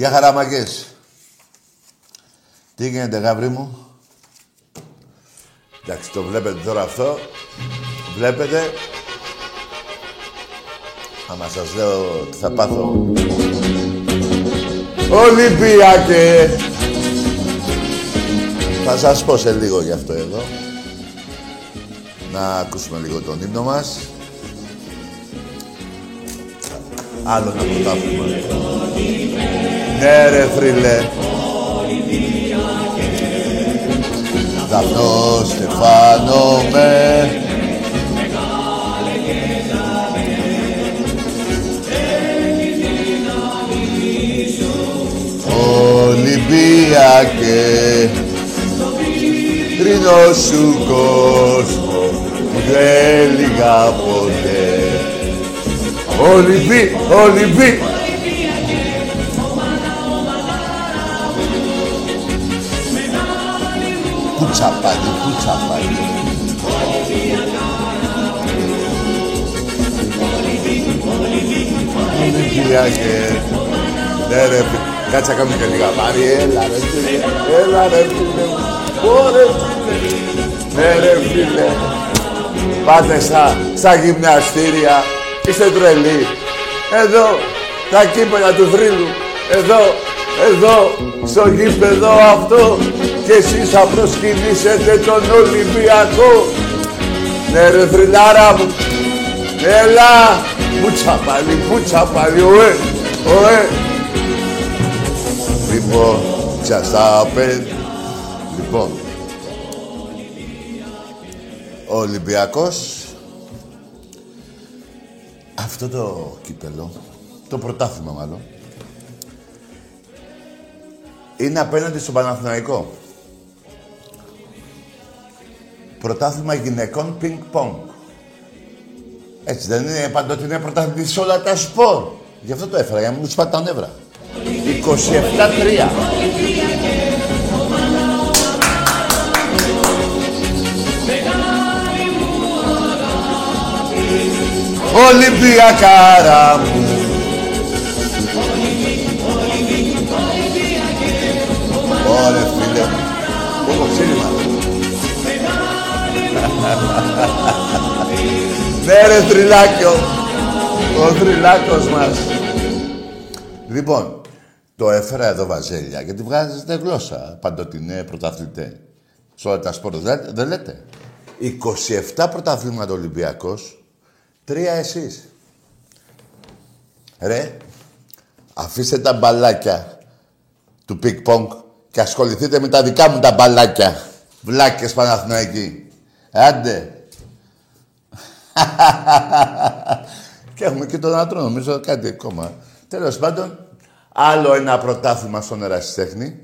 Γεια χαραμακές. Τι γίνεται, γαύρι μου; Εντάξει, το βλέπετε τώρα αυτό. Βλέπετε. Άμα σας λέω τι θα πάθω. Ολυμπιακέ. Θα σας πω σε λίγο γι' αυτό εδώ. Να ακούσουμε λίγο τον ύμνο μας. Άλλο να πρωτάθλημα. Ναι ρε θρύλε. Δαφνό Στεφάνο με. Ολυμπιακέ Τρίνο σου κόσμο που δεν λίγα ποτέ Ολυμπί, Ολυμπί Κούτσα πάλι, κούτσα πάλι. Ολυμπιακέ Ναι ρε, κάτσε να κάνουμε και λίγα πάρει. Έλα ρε φίλε, έλα ρε φίλε. Ωρε φίλε. Ναι ρε φίλε. Πάτε στα, στα γυμναστήρια. Είστε τρελοί. Εδώ, τα κύπελα του θρύλου. Εδώ, εδώ, στο γήπεδο αυτό. Και εσείς θα προσκυνήσετε τον Ολυμπιακό. Ναι ρε θρυλάρα μου. Έλα. Πούτσα πάλι, πούτσα πάλι, ωε, ωε. Λοιπόν, just happened. Λοιπόν, ο Ολυμπιακός αυτό το κύπελο, το πρωτάθλημα μάλλον, είναι απέναντι στον Παναθηναϊκό. Πρωτάθλημα γυναικών πινκ-πονγκ. Έτσι δεν είναι παντότι είναι πρωτάθλημα σε όλα τα σπορ. Γι' αυτό το έφερα, για να μου σπάτε τα νεύρα. 27-3. Ολυμπιακάρα μου. Ωρε Ναι ρε θρυλάκιο. Ο θρυλάκος μας. Λοιπόν, το έφερα εδώ βαζέλια γιατί βγάζετε γλώσσα παντοτινέ πρωταθλητέ. Σε όλα τα σπορ δεν, δεν λέτε. 27 πρωταθλήματα Ολυμπιακός, τρία εσείς. Ρε, αφήστε τα μπαλάκια του πινγκ πονγκ και ασχοληθείτε με τα δικά μου τα μπαλάκια. Βλάκες Παναθηναϊκοί. Άντε. και έχουμε και τον άντρο, νομίζω κάτι ακόμα. Τέλος πάντων, άλλο ένα πρωτάθλημα στον ερασιτέχνη,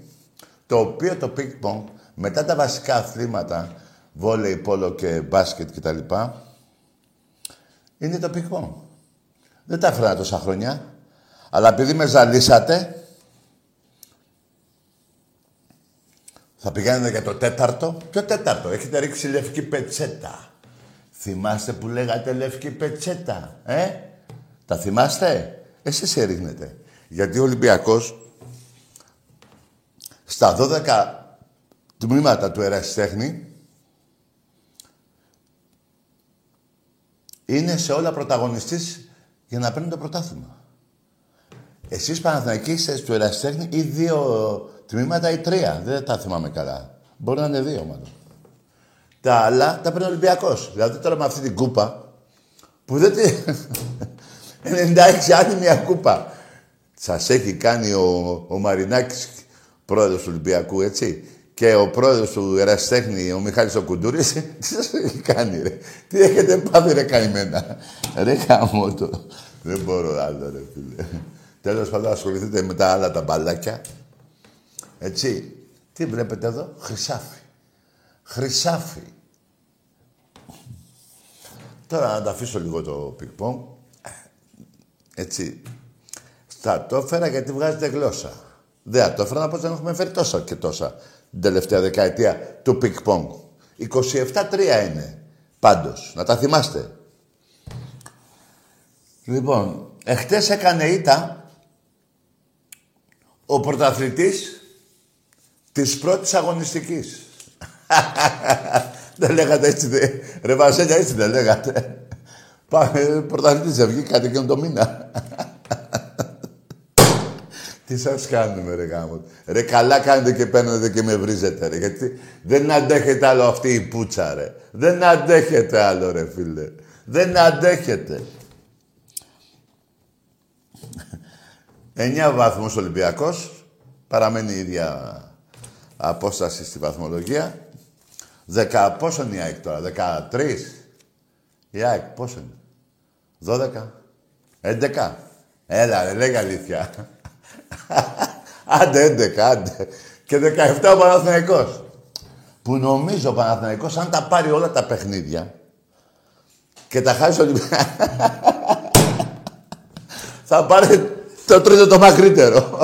το οποίο το πινγκ πονγκ μετά τα βασικά αθλήματα, βόλεϊ, πόλο και μπάσκετ κτλ. Είναι το πινγκ πονγκ. Δεν τα έφερα τόσα χρόνια. Αλλά επειδή με ζαλίσατε, θα πηγαίνετε για το τέταρτο. Ποιο τέταρτο, έχετε ρίξει λευκή πετσέτα. Θυμάστε που λέγατε λευκή πετσέτα, ε; Τα θυμάστε, εσείς έριχνετε. Γιατί ο Ολυμπιακός στα 12 τμήματα του ερασιτέχνη είναι σε όλα πρωταγωνιστής για να παίρνει το πρωτάθλημα. Εσείς Παναθηναϊκοί είστε στο ερασιτέχνη ή δύο τμήματα ή τρία. Δεν τα θυμάμαι καλά. Μπορεί να είναι δύο μάλλον. Τα άλλα τα παίρνει ο Ολυμπιακός. Δηλαδή τώρα με αυτή την κούπα που δεν τη... 96 άλλη μια κούπα. Σας έχει κάνει ο, ο Μαρινάκης, πρόεδρος του Ολυμπιακού, έτσι. Και ο πρόεδρος του Εραστέχνη, ο Μιχάλης ο Κουντούρης, τι σας έχει κάνει, ρε. Τι έχετε πάθει, ρε, καημένα. Ρε, γαμώτο. Δεν μπορώ άλλο, ρε, φίλε. Τέλος πάντων, ασχοληθείτε με τα άλλα τα μπαλάκια. Έτσι. Τι βλέπετε εδώ, χρυσάφι. Χρυσάφι. Τώρα να τα αφήσω λίγο το πινγκ Έτσι. Στα το έφερα γιατί βγάζετε γλώσσα. Δεν το έφερα να πω δεν έχουμε φέρει τόσα και τόσα την τελευταία δεκαετία του πινγκ 27 27-3 είναι. Πάντως. Να τα θυμάστε. Λοιπόν, εχθές έκανε ήττα ο πρωταθλητής της πρώτης αγωνιστικής. δεν λέγατε έτσι, δε. ρε Βασίλια, έτσι δεν λέγατε. Πάμε, πρωταθλητής δεν βγήκατε και το μήνα. Τι σας κάνουμε ρε γάμο. Ρε καλά κάνετε και παίρνετε και με βρίζετε ρε. Γιατί δεν αντέχετε άλλο αυτή η πουτσα ρε. Δεν αντέχετε άλλο ρε φίλε. Δεν αντέχετε. 9 βαθμούς Ολυμπιακός. Παραμένει η ίδια απόσταση στη βαθμολογία. Δεκα, πόσο είναι η ΑΕΚ τώρα, 13. Η ΑΕΚ πόσο είναι, 12, 11. Έλα ρε, λέγα αλήθεια. άντε, 11, άντε. Και 17 ο Παναθηναϊκός. Που νομίζω ο Παναθηναϊκός, αν τα πάρει όλα τα παιχνίδια και τα χάσει όλοι... θα πάρει το τρίτο το μακρύτερο.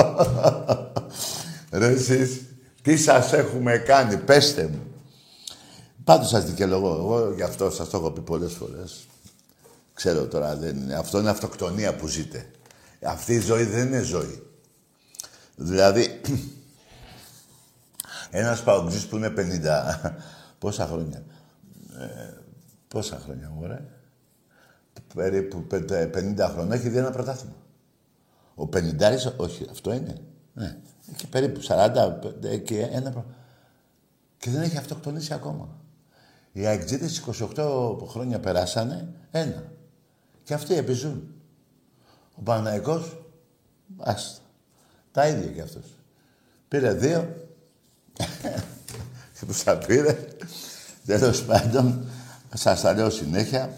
Ρε εσείς, τι σας έχουμε κάνει, πέστε μου. Πάντως σας δικαιολογώ. Εγώ γι' αυτό σας το έχω πει πολλές φορές. Ξέρω τώρα, δεν είναι. αυτό είναι αυτοκτονία που ζείτε. Αυτή η ζωή δεν είναι ζωή. Δηλαδή, ένας παουτζής που είναι 50... Πόσα χρόνια. Ε, πόσα χρόνια, μωρέ. Περίπου 50 χρόνια έχει δει ένα πρωτάθλημα. Ο 50 όχι, αυτό είναι. Ναι. Έχει περίπου 40 και ένα Και δεν έχει αυτοκτονήσει ακόμα. Οι αεκτζίδες 28 χρόνια περάσανε, ένα. Και αυτοί επιζούν. Ο Παναϊκός, άστα. Τα ίδια κι αυτός. Πήρε δύο. και που τα πήρε. Τέλος πάντων, σας τα λέω συνέχεια.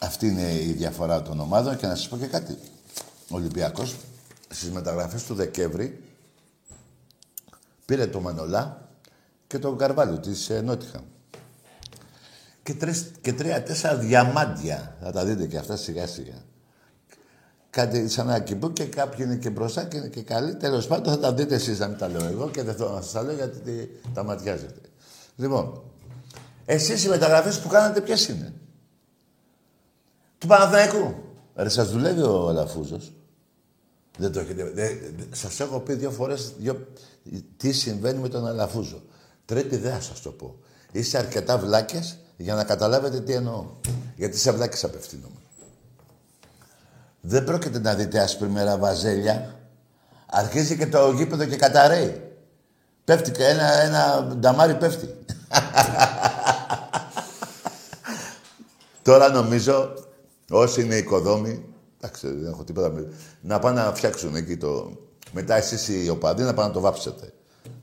Ε, αυτή είναι η διαφορά των ομάδων και να σας πω και κάτι. Ο Ολυμπιακός στις μεταγραφές του Δεκέμβρη πήρε το Μανολά και τον Καρβάλιο της ε, Νότιχα. Και, τρεις, και τρία-τέσσερα διαμάντια. Θα τα δείτε και αυτά σιγά σιγά. Κάτι σαν ένα κυμπού και κάποιοι είναι και μπροστά και είναι και καλοί. Τέλος πάντων θα τα δείτε εσείς να μην τα λέω εγώ και δεν θέλω να σας τα λέω γιατί τα ματιάζετε. Λοιπόν, εσείς οι μεταγραφές που κάνατε ποιες είναι; Του Παναθηναϊκού. Ρε, σας δουλεύει ο Αλαφούζος. Δεν το έχετε... Δεν, σας έχω πει δύο φορές δύο, τι συμβαίνει με τον Αλαφούζο. Τρίτη δεν θα σας το πω. Είστε αρκετά βλάκες για να καταλάβετε τι εννοώ. Γιατί σε βλάκες απευθύνομαι. Δεν πρόκειται να δείτε ασπριμέρα βαζέλια. Αρχίζει και το γήπεδο και καταραίει. Πέφτει και ένα, ένα νταμάρι πέφτει. Τώρα νομίζω Όσοι είναι οικοδόμοι, εντάξει, δεν έχω τίποτα. Να πάνε να φτιάξουν εκεί το. Μετά εσείς οι οπαδοί να πάνε να το βάψετε.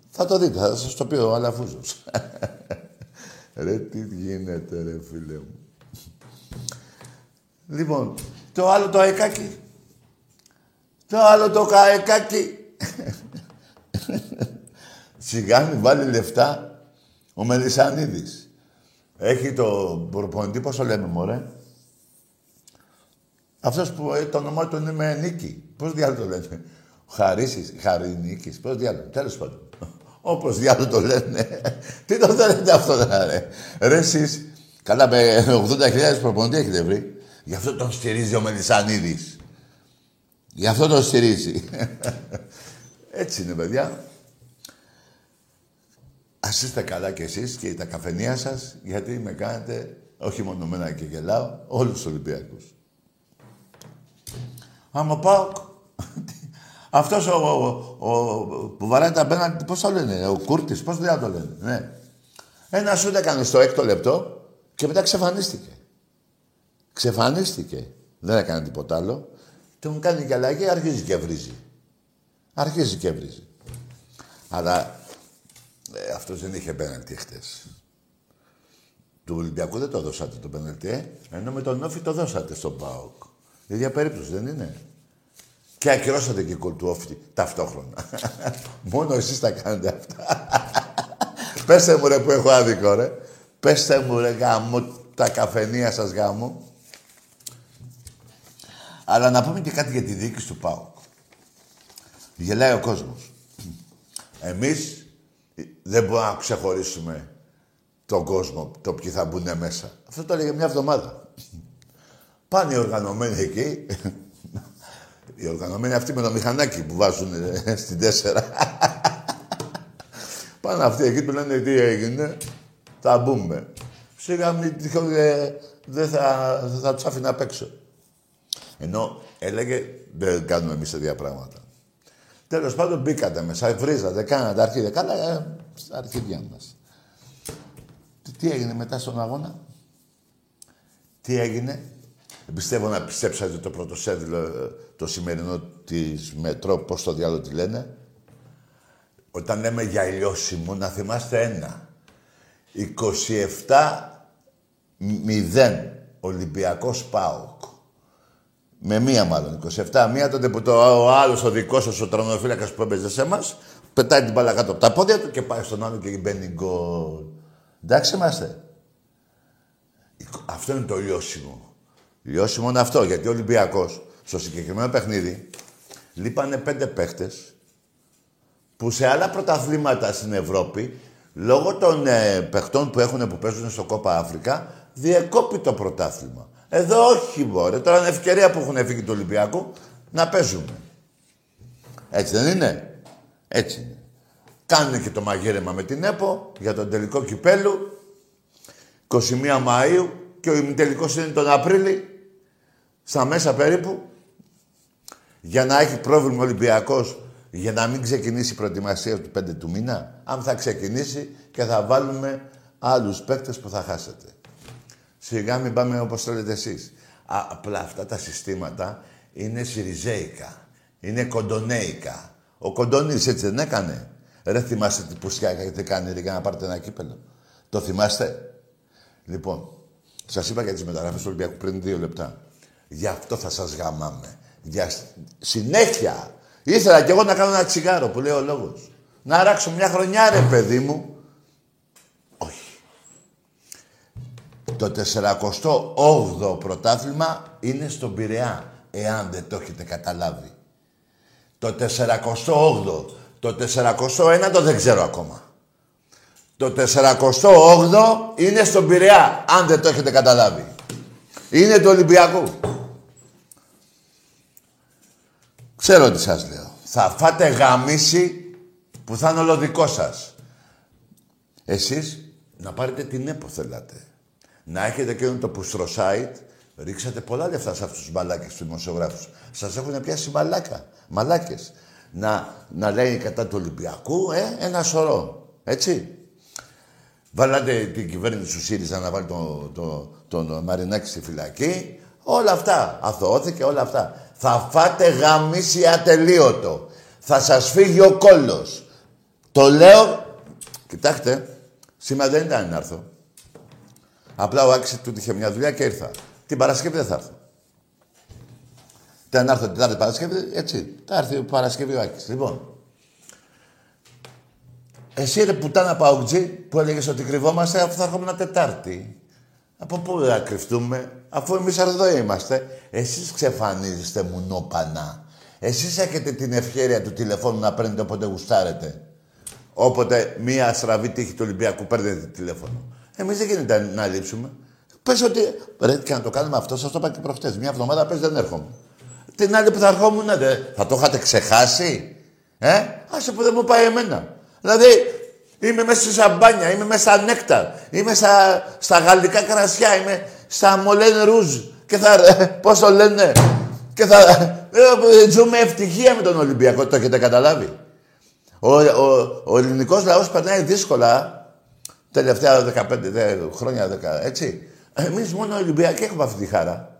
Θα το δείτε, θα σας το πει ο Αλαφούζος. ρε, τι γίνεται, ρε φίλε μου. Λοιπόν, το άλλο το αεκάκι. Το άλλο το καεκάκι. Σιγά μην βάλει λεφτά ο Μελισανίδης. Έχει το προπονητή, πώς το λέμε, μωρέ; Αυτός που ε, το όνομά του είναι με νίκη. Πώς διάλογο το λένε; Ο Χαρίσης, Χαρινίκης. Πώς διάλογο. Τέλος πάντων. Όπως διάλογο το λένε. Τι το θέλετε αυτό, ρε. Ρε εσείς, καλά με 80.000 προπονητή έχετε βρει. Γι' αυτό τον στηρίζει ο Μελισανίδης. Γι' αυτό τον στηρίζει. Έτσι είναι, παιδιά. Ας είστε καλά κι εσείς και τα καφενεία σας, γιατί με κάνετε, όχι μόνο μένα και γελάω, όλους τους Ολυμπιακούς. Άμα πάω... Αυτός ο, ο, ο, που βαράει τα πέναντι, πώς το λένε, ο Κούρτης, πώς δεν το λένε, ναι. Ένα σούτ έκανε στο έκτο λεπτό και μετά ξεφανίστηκε. Ξεφανίστηκε. Δεν έκανε τίποτα άλλο. Τον κάνει και αλλαγή, αρχίζει και βρίζει. Αρχίζει και βρίζει. Αλλά ε, αυτός δεν είχε πέναντι χτες. Του Ολυμπιακού δεν το δώσατε το πέναντι, ε. Ενώ με τον Όφη το δώσατε στον ΠΑΟΚ. Η ίδια περίπτωση δεν είναι. Και ακυρώσατε και κολτουόφτη ταυτόχρονα. Μόνο εσείς τα κάνετε αυτά. Πέστε μου ρε που έχω άδικο ρε. Πέστε μου ρε γάμο τα καφενεία σας γάμο. Αλλά να πούμε και κάτι για τη διοίκηση του ΠΑΟΚ. Γελάει ο κόσμος. Εμείς δεν μπορούμε να ξεχωρίσουμε τον κόσμο, το ποιοι θα μπουν μέσα. Αυτό το έλεγε μια εβδομάδα. Πάνε οι οργανωμένοι εκεί. οι οργανωμένοι αυτοί με το μηχανάκι που βάζουν ε, στην τέσσερα. Πάνε αυτοί εκεί, τους λένε τι έγινε. Θα μπούμε. Σιγά μην τυχόν ε, δεν θα, θα τους άφηνα απ' έξω. Ενώ έλεγε δεν κάνουμε εμείς τέτοια πράγματα. Τέλος πάντων μπήκατε μέσα, βρίζατε, κάνατε αρχίδια. Καλά, ε, στα αρχίδια μας. Τι, τι έγινε μετά στον αγώνα, τι έγινε; Πιστεύω να πιστέψατε το πρωτοσέλιδο ε, το σημερινό της Μετρό, πώς το διάλογο τη λένε. Όταν λέμε για ηλιόσιμο, να θυμάστε ένα. 27-0 Ολυμπιακός ΠΑΟΚ. Με μία μάλλον, 27. Μία τότε που το, ο άλλος ο δικός σας, ο τρονοφύλακας που έπαιζε σε μας, πετάει την μπάλα κάτω από τα πόδια του και πάει στον άλλο και μπαίνει γκολ. Εντάξει είμαστε. Αυτό είναι το λιώσιμο. Λιώσιμο είναι αυτό, γιατί ο Ολυμπιακός στο συγκεκριμένο παιχνίδι λείπανε πέντε παίχτες που σε άλλα πρωταθλήματα στην Ευρώπη, λόγω των ε, παιχτών που έχουν που παίζουν στο Κόπα Αφρικα, διεκόπη το πρωτάθλημα. Εδώ όχι, μπορεί. Τώρα είναι ευκαιρία που έχουν φύγει του Ολυμπιακού να παίζουμε. Έτσι δεν είναι; Έτσι είναι. Κάνουν και το μαγείρεμα με την ΕΠΟ για τον τελικό κυπέλου. 21 Μαΐου και ο ημιτελικός είναι τον Απρίλη. Στα μέσα περίπου. Για να έχει πρόβλημα ο Ολυμπιακός για να μην ξεκινήσει η προετοιμασία του 5 του μήνα. Αν θα ξεκινήσει και θα βάλουμε άλλους παίκτες που θα χάσετε. Σιγά μην πάμε όπως θέλετε εσείς. Α, απλά αυτά τα συστήματα είναι σιριζέικα. Είναι κοντονέικα. Ο Κοντονής έτσι δεν έκανε. Ρε θυμάστε τι πουσιά έχετε κάνει για να πάρετε ένα κύπελο. Το θυμάστε; Λοιπόν, σας είπα για τις μεταγραφές του Ολυμπιακού πριν δύο λεπτά. Γι' αυτό θα σας γαμάμε. Για συνέχεια. Ήθελα κι εγώ να κάνω ένα τσιγάρο που λέει ο λόγος. Να αράξω μια χρονιά ρε παιδί μου. Το 48ο πρωτάθλημα είναι στον Πειραιά, εάν δεν το έχετε καταλάβει. Το 48ο. Το 41ο δεν ξέρω ακόμα. Το 48ο είναι στον Πειραιά, αν δεν το έχετε καταλάβει. Είναι του Ολυμπιακού. Ξέρω τι σας λέω. Θα φάτε γαμίση που θα είναι όλο δικό σας. Εσείς να πάρετε την ΕΠΟ θέλατε να έχετε εκείνο το πουστρο site, ρίξατε πολλά λεφτά σε αυτούς τους μαλάκες τους δημοσιογράφους. Σας έχουν πιάσει μαλάκα, μαλάκες. Να, να λέει κατά του Ολυμπιακού, ε, ένα σωρό. Έτσι. Βάλατε την κυβέρνηση του ΣΥΡΙΖΑ να βάλει τον, το, το, το Μαρινάκη στη φυλακή. Όλα αυτά. Αθωώθηκε όλα αυτά. Θα φάτε γαμίση ατελείωτο. Θα σας φύγει ο κόλλος. Το λέω... Κοιτάξτε, σήμερα δεν ήταν να έρθω. Απλά ο Άκης του είχε μια δουλειά και ήρθα. Την Παρασκευή δεν θα έρθω. Τι να έρθω την Τετάρτη Παρασκευή, έτσι. Θα έρθει ο Παρασκευή ο Άκης. Λοιπόν, εσύ ρε πουτάνα Παουτζή που έλεγες ότι κρυβόμαστε αφού θα έρχομαι Τετάρτη. Από πού θα κρυφτούμε, αφού εμείς εδώ είμαστε. Εσείς ξεφανίζεστε μουνόπανα. Εσείς έχετε την ευκαιρία του τηλεφώνου να παίρνετε όποτε γουστάρετε. Όποτε μία στραβή τύχη του Ολυμπιακού παίρνετε τηλέφωνο. Εμείς δεν γίνεται να λείψουμε. Πες ότι. Ρε, και να το κάνουμε αυτό, σας το είπα και προχτές. Μια εβδομάδα πες δεν έρχομαι. Την άλλη που θα ερχόμουν, δε, θα το είχατε ξεχάσει. Ε, άσε που δεν μου πάει εμένα. Δηλαδή, είμαι μέσα σε σαμπάνια, είμαι μέσα στα νέκτα, είμαι στα, στα γαλλικά κρασιά, είμαι στα μολέν ρούζ. Και θα. Πώς το λένε. Και θα. Ε, ζούμε ευτυχία με τον Ολυμπιακό, το έχετε καταλάβει. Ο, ο, ο ελληνικός λαός περνάει δύσκολα τελευταία 15 χρόνια, 10, έτσι. Εμείς μόνο Ολυμπιακοί έχουμε αυτή τη χαρά.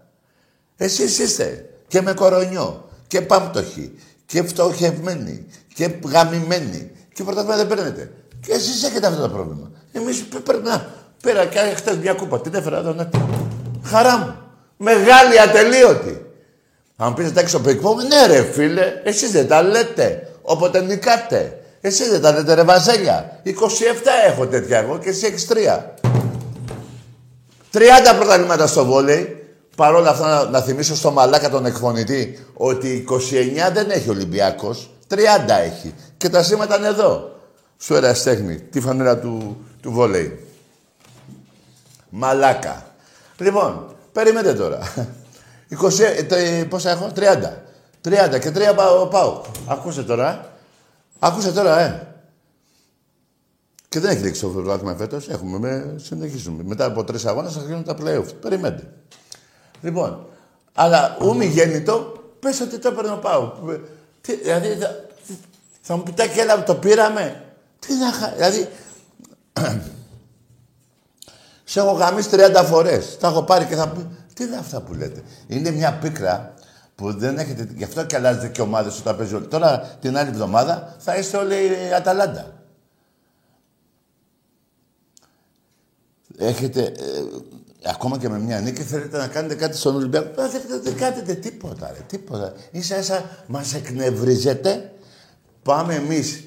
Εσείς είστε και με κορονιό και πάμπτωχοι και φτωχευμένοι και γαμημένοι και πρωτάθλημα δεν παίρνετε. Και εσείς έχετε αυτό το πρόβλημα. Εμείς περνά. Πέρα και χτες μια κούπα. Την έφερα εδώ να Χαρά μου. Μεγάλη ατελείωτη. Αν πείτε τα έξω από ναι ρε φίλε, εσείς δεν τα λέτε. Όποτε νικάτε. Εσύ δεν τα λέτε ρε Βαζέλια. 27 έχω τέτοια εγώ και εσύ έχεις 3. 30 πρωταθλήματα στο βόλεϊ. Παρ' όλα αυτά να, να θυμίσω στο μαλάκα τον εκφωνητή ότι 29 δεν έχει Ολυμπιάκος, 30 έχει. Και τα σήματα είναι εδώ. Στο εραστέχνη, τη φανέλα του, του βόλεϊ. Μαλάκα. Λοιπόν, περιμένετε τώρα. 20, ε, πόσα έχω, 30. 30 και 3 πάω, πάω. Ακούσε τώρα, ε. Ακούσε τώρα, ε. Και δεν έχει λήξει το πρωτάθλημα φέτος. Έχουμε, με, συνεχίζουμε. Μετά από τρεις αγώνες θα γίνουν τα playoff. Περιμένετε. Λοιπόν, αλλά ούμι γέννητο, πες ότι το έπαιρνε ο Πάου. Τι, δηλαδή, θα, θα μου πει τα έλα, το πήραμε. Τι να χα... Δηλαδή, σε έχω γαμίσει 30 φορές. Τα έχω πάρει και θα πει. Τι είναι αυτά που λέτε. Είναι μια πίκρα που δεν έχετε. Γι' αυτό και αλλάζετε και ομάδες όταν παίζει όλοι. Τώρα την άλλη εβδομάδα θα είστε όλοι Αταλάντα. Έχετε. Ε, ακόμα και με μια νίκη θέλετε να κάνετε κάτι στον Ολυμπιακό. Δεν, δεν, δεν κάνετε τίποτα, ρε, τίποτα. Ίσα ίσα μας εκνευρίζετε. Πάμε εμείς, ε,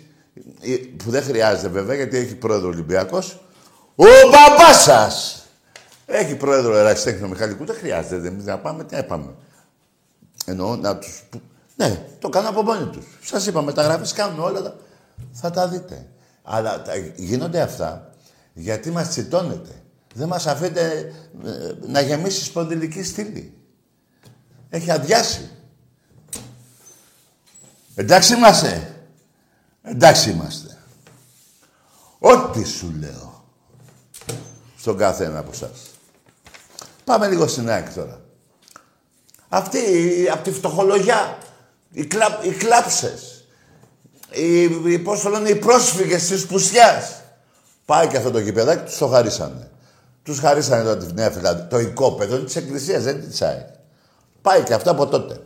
που δεν χρειάζεται βέβαια, γιατί έχει πρόεδρο Ολυμπιακός, ο μπαμπάς σας! Έχει πρόεδρο ερασιτέχνη Μιχαλικού, δεν χρειάζεται. Εμείς να πάμε, τι έπαμε. Εννοώ να τους... Ναι, το κάνουν από μόνοι τους. Σας είπα, μεταγραφές κάνουν όλα, θα τα δείτε. Αλλά τα, γίνονται αυτά γιατί μας τσιτώνετε. Δεν μας αφήνετε ε, να γεμίσεις σπονδυλική στήλη. Έχει αδειάσει. Εντάξει είμαστε. Εντάξει είμαστε. Ό,τι σου λέω. Στον καθένα από εσά. Πάμε λίγο στην ΑΕΚ τώρα. Αυτή, από τη φτωχολογιά, οι, κλα, οι κλάψες, οι, οι, πώς το λένε, οι πρόσφυγες της πουσιάς. Πάει και αυτό το γηπεδάκι, τους το χαρίσανε. Τους χαρίσανε εδώ τη Νέα Φιλανδία. Το οικόπεδο της Εκκλησίας, δεν της ΑΕΚ. Πάει και αυτό από τότε.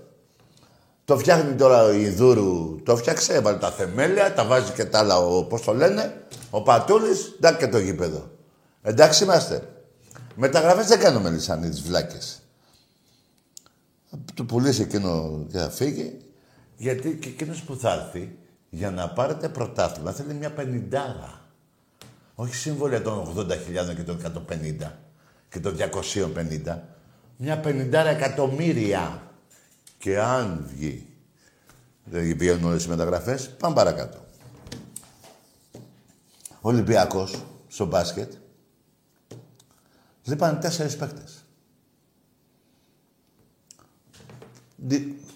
Το φτιάχνει τώρα ο Ιδούρου, το φτιάξε, έβαλε τα θεμέλια, τα βάζει και τα άλλα, πώς το λένε, ο Πατούλης, εντάξει και το γήπεδο. Εντάξει είμαστε. Μεταγραφέ δεν κάνουμε λισανίδε βλάκες. Του πουλήσει εκείνο και θα φύγει, γιατί και εκείνος που θα έρθει για να πάρετε πρωτάθλημα θέλει μια πενιντάρα. Όχι συμβόλαια των 80.000 και των 150 και των 250. Μια 50 εκατομμύρια. Και αν βγει, δεν πηγαίνουν όλες οι μεταγραφές, πάμε παρακάτω. Ο Ολυμπιακός, στο μπάσκετ, λείπανε τέσσερις παίκτες.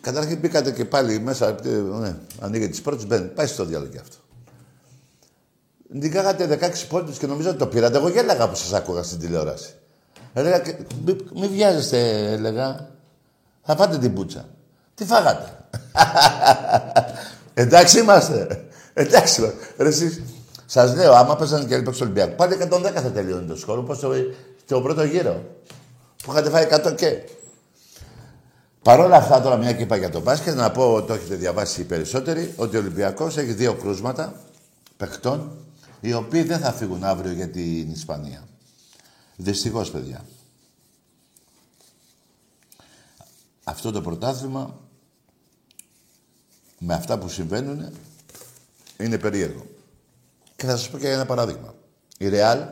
Καταρχήν μπήκατε και πάλι μέσα, ναι, ανοίγει τις πρώτες, μπαίνει. Πάει στο διάλογο και αυτό. Νικάγατε 16 πόντους και νομίζω ότι το πήρατε. Εγώ γέλαγα που σας άκουγα στην τηλεόραση. Έλεγα, μην μη βιάζεστε, έλεγα. Θα φάτε την πούτσα. Τι φάγατε; Εντάξει είμαστε. Εντάξει είμαστε. εσείς, σας λέω, άμα παίζανε και στο Ολυμπιακό, πάλι 110 θα τελειώνει το σκορ, όπως το, το πρώτο γύρο. Που είχατε φάει 100 και. Παρ' όλα αυτά, τώρα μια και είπα για το μπάσκετ, να πω, το έχετε διαβάσει οι περισσότεροι, ότι ο Ολυμπιακός έχει δύο κρούσματα παιχτών οι οποίοι δεν θα φύγουν αύριο για την Ισπανία. Δυστυχώς, παιδιά. Αυτό το πρωτάθλημα, με αυτά που συμβαίνουν, είναι περίεργο. Και θα σας πω και ένα παράδειγμα. Η Ρεάλ,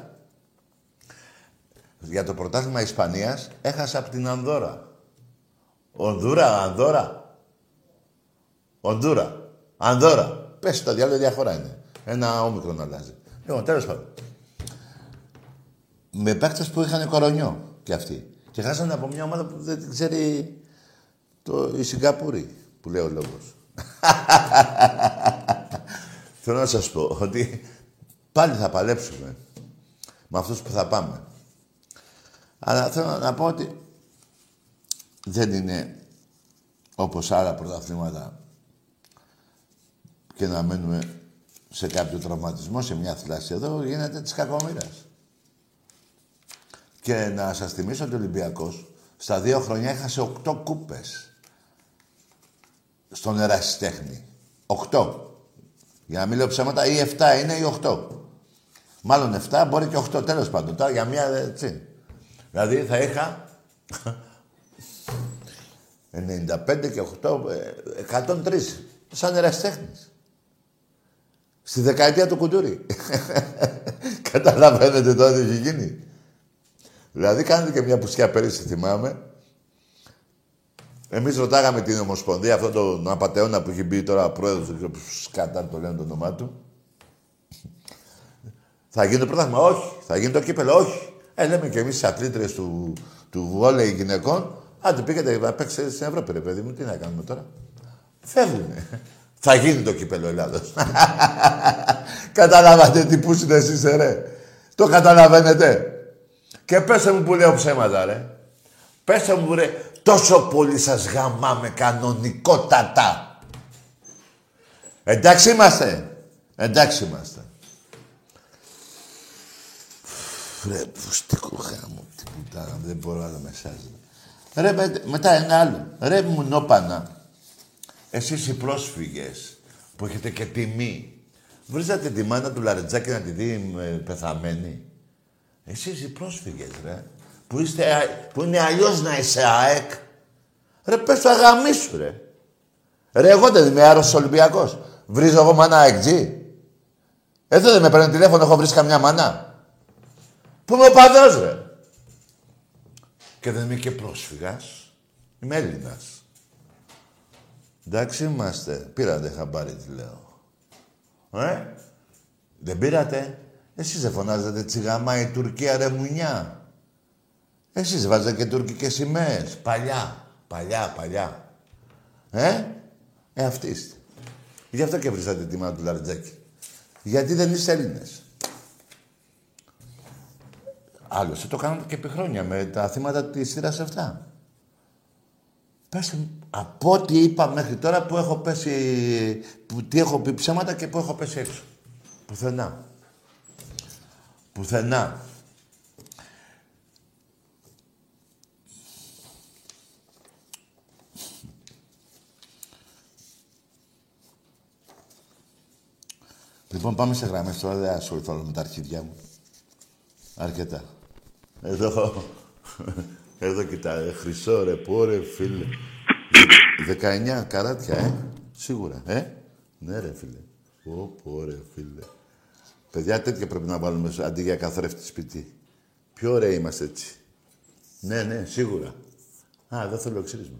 για το πρωτάθλημα Ισπανίας, έχασε από την Ανδώρα. Ονδούρα, Ανδώρα. Ονδούρα. Ανδώρα. Πες το διάλογο διαφορά είναι. Ένα όμικρο να αλλάζει. Λοιπόν, τέλος πάντων. Με παίκτες που είχαν κορονιό κι αυτοί. Και χάσανε από μια ομάδα που δεν ξέρει το, η Σιγκαπούρη, που λέει ο λόγος. Θέλω να σας πω ότι πάλι θα παλέψουμε με αυτούς που θα πάμε. Αλλά θέλω να πω ότι δεν είναι όπως άλλα πρωταθλήματα και να μένουμε σε κάποιο τραυματισμό, σε μια θλάση εδώ, γίνεται της κακομήρας. Και να σας θυμίσω ότι ο Ολυμπιακός στα δύο χρόνια έχασε οκτώ κούπες στον ερασιτέχνη. Οκτώ. Για να μην λέω ψέματα, ή εφτά είναι ή οχτώ. Μάλλον εφτά, μπορεί και οχτώ, τέλος πάντων. Τώρα για μια, έτσι. Δηλαδή θα είχα 95 και 8, 103. Ε, σαν ερασιτέχνης. Στη δεκαετία του Κουντούρη. Καταλαβαίνετε τώρα τι έχει γίνει. Δηλαδή κάνετε και μια πουσιά πέρυσι, θυμάμαι. Εμείς ρωτάγαμε την Ομοσπονδία, αυτόν τον απαταιώνα που έχει μπει τώρα πρόεδρος, δεν ξέρω σκατά το λένε το όνομά του. Θα γίνει το πρωτάθλημα, όχι. Θα γίνει το κύπελο, όχι. Ε, λέμε και εμείς οι αθλήτρες του, του βόλεϊ γυναικών, Άντε πήγατε να παίξετε στην Ευρώπη, ρε παιδί μου, τι να κάνουμε τώρα; Φεύγουνε. Θα γίνει το κύπελο Ελλάδος. Καταλάβατε τι πού είναι εσείς, ρε. Το καταλαβαίνετε. Και πέστε μου που λέω ψέματα, ρε. Πέστε μου, ρε, τόσο πολύ σας γαμάμε κανονικότατα. Εντάξει είμαστε. Εντάξει είμαστε. Ρε, πουστικό γάμο, τι πουτάνα, δεν μπορώ άλλο με εσάς. Ρε, μετά ένα άλλο. Ρε, μου νόπανα. Εσείς οι πρόσφυγες που έχετε και τιμή. Βρίζατε τη μάνα του Λαρετζάκη να τη δει ε, πεθαμένη. Εσείς οι πρόσφυγες, ρε. Που, είστε, που είναι αλλιώς να είσαι ΑΕΚ. Ρε, πες το αγαμίσου, ρε. Ρε, εγώ δεν είμαι άρρωστος Ολυμπιακός. Βρίζω εγώ μάνα ΑΕΚ Εδώ δεν με παίρνει τηλέφωνο, έχω βρει καμιά μάνα. Πού είμαι ο παδός, ρε. Και δεν είμαι και πρόσφυγας. Είμαι Έλληνας. Εντάξει είμαστε. Πήρατε χαμπάρι, τι λέω. Ε, δεν πήρατε. Εσείς δεν φωνάζετε τσιγαμά η Τουρκία ρε μουνιά. Εσείς βάζετε και τουρκικές σημαίες. Παλιά. Παλιά, παλιά. Ε, ε αυτοί είστε. Γι' αυτό και βρίσκατε τη μάνα του Λαριτζάκη. Γιατί δεν είστε Έλληνες. Άλλωστε το κάνατε και επί χρόνια με τα θύματα της σειράς αυτά. Πες από ό,τι είπα μέχρι τώρα που έχω πέσει, που, τι έχω πει ψέματα και που έχω πέσει έξω. Πουθενά. Πουθενά. Λοιπόν, πάμε σε γραμμές τώρα, δεν ασχοληθώ με τα αρχίδια μου. Αρκετά. Εδώ, εδώ κοιτά, χρυσό ρε, πω ρε φίλε. 19 καράτια, ε. Σίγουρα, ε. Ναι ρε φίλε. Πω, πω ρε φίλε. Παιδιά, τέτοια πρέπει να βάλουμε αντί για καθρέφτη σπίτι. Πιο ωραία είμαστε έτσι. Ναι, ναι, σίγουρα. Α, δεν θέλω ξύρισμα.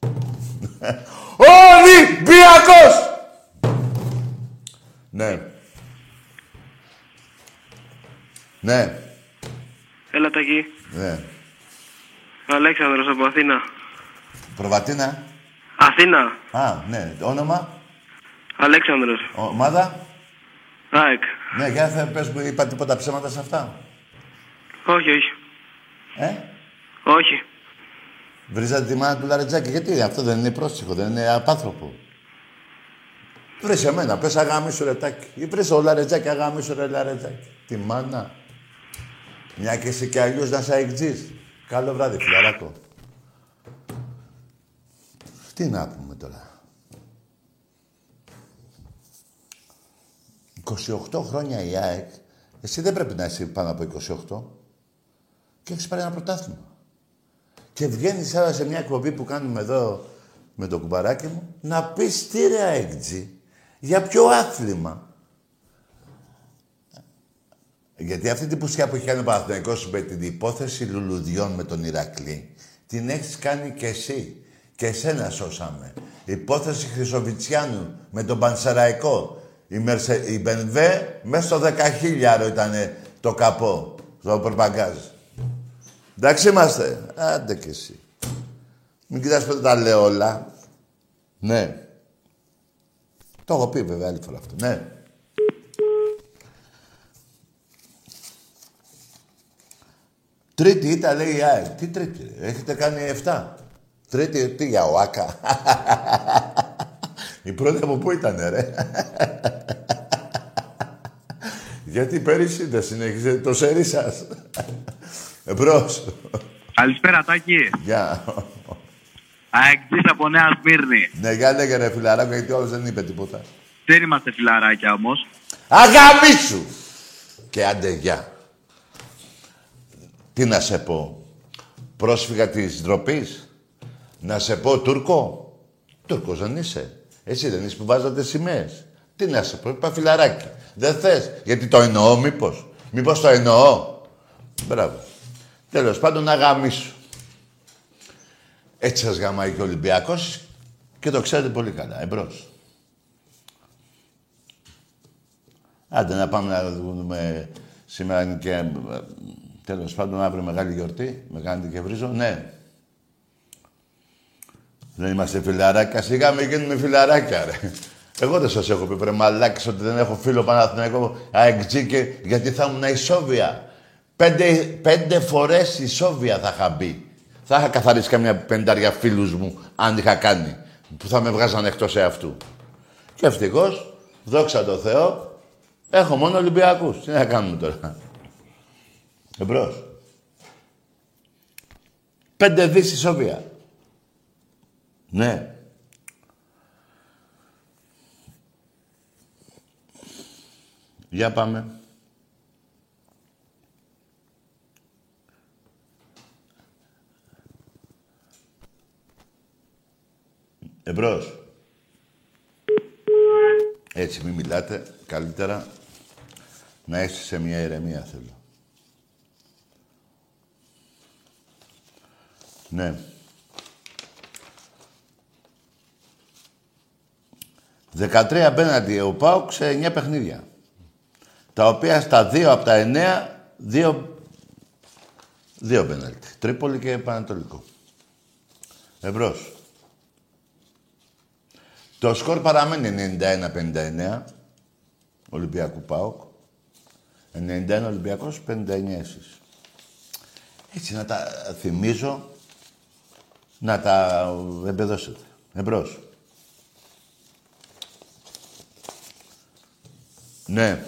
Ολυμπιακός! Ναι. Ναι. Έλα, Τακί. Ναι. Αλέξανδρος από Αθήνα. Προβατίνα. Αθήνα. Α, ναι. Όνομα. Αλέξανδρος. Ομάδα. ΑΕΚ. Ναι, για θα πες που είπα τίποτα ψέματα σε αυτά. Όχι, όχι. Ε; Όχι. Βρίζατε τη μάνα του Λαρετζάκη. Γιατί αυτό δεν είναι πρόσεχο, δεν είναι απάνθρωπο. Βρες εμένα, πες αγάμισου ρετάκι. Ή βρες ο Λαρετζάκη, αγάμισου ρε Λαρετζάκη. Τη μάνα. Μια και εσύ και αλλιώς να σε αεκτζείς. Καλό βράδυ, φιλαράκο. Τι να πούμε τώρα. 28 χρόνια η ΑΕΚ, εσύ δεν πρέπει να είσαι πάνω από 28 και έχεις πάρει ένα πρωτάθλημα. Και βγαίνεις τώρα σε μια εκπομπή που κάνουμε εδώ με το κουμπαράκι μου να πεις τι ρε αέκτζι, για ποιο άθλημα. Γιατί αυτή την πουσιά που έχει κάνει ο Παναθηναϊκός με την υπόθεση λουλουδιών με τον Ηρακλή, την έχεις κάνει και εσύ. Και εσένα σώσαμε. Υπόθεση Χρυσοβιτσιάνου με τον Πανσεραϊκό. Η, Μερσε... η Μπενβέ μέσα στο δεκαχίλιαρο ήταν το καπό, στο προπαγκάζ. Εντάξει είμαστε. Άντε κι εσύ. Μην κοιτάς πότε τα λέω όλα. Ναι. Το έχω πει βέβαια άλλη φορά αυτό. Ναι. Τρίτη ήταν λέει η ΑΕΚ. Τι τρίτη. Έχετε κάνει 7. Τρίτη, τι για ο Άκα. η πρώτη από πού ήταν, ρε. Γιατί πέρυσι δεν συνέχισε το σερί σας. Εμπρός. Καλησπέρα, Τάκη. Γεια. Αεκτής από Νέα Σμύρνη. Ναι, για λέγε ρε φιλαράκο, γιατί όλος δεν είπε τίποτα. Δεν είμαστε φιλαράκια όμως. Αγαμίσου! Και άντε, γεια. Τι να σε πω. Πρόσφυγα της ντροπής; Να σε πω Τούρκο; Τούρκος δεν είσαι. Εσύ δεν είσαι που βάζατε σημαίες. Τι να σε πω, είπα φιλαράκι. Δεν θες. Γιατί το εννοώ μήπως. Μήπως το εννοώ. Μπράβο. Τέλος πάντων να γαμίσου. Έτσι σας γαμάει και ο Ολυμπιακός και το ξέρετε πολύ καλά. Εμπρός. Άντε να πάμε να δούμε σήμερα είναι και τέλος πάντων αύριο μεγάλη γιορτή. Με κάνετε και βρίζω. Ναι. Δεν είμαστε φιλαράκια. Σιγά μην γίνουμε φιλαράκια, ρε. Εγώ δεν σας έχω πει, πρέ μαλάκες, ότι δεν έχω φίλο Παναθηναϊκό αεξή και γιατί θα ήμουν ισόβια. Πέντε, πέντε φορές ισόβια θα είχα μπει. Θα είχα καθαρίσει καμιά πεντάρια φίλους μου, αν είχα κάνει, που θα με βγάζαν εκτός εαυτού. Και ευτυχώς, δόξα τω Θεώ, έχω μόνο Ολυμπιακούς. Τι να κάνουμε τώρα. Εμπρός. Πέντε δις ισόβια. Ναι. Για πάμε. Εμπρός. Έτσι, μην μιλάτε. Καλύτερα να είστε σε μια ηρεμία, θέλω. Ναι. 13 απέναντι ο Πάουκ σε 9 παιχνίδια. Τα οποία στα 2 από τα 9, 2, 2 πέναλτι. Τρίπολη και Πανατολικό. Εμπρός. Το σκορ παραμένει 91-59. Ολυμπιακού ΠΑΟΚ. 91 Ολυμπιακός, 59 εσείς. Έτσι να τα θυμίζω, να τα εμπεδώσετε. Εμπρός. Ναι.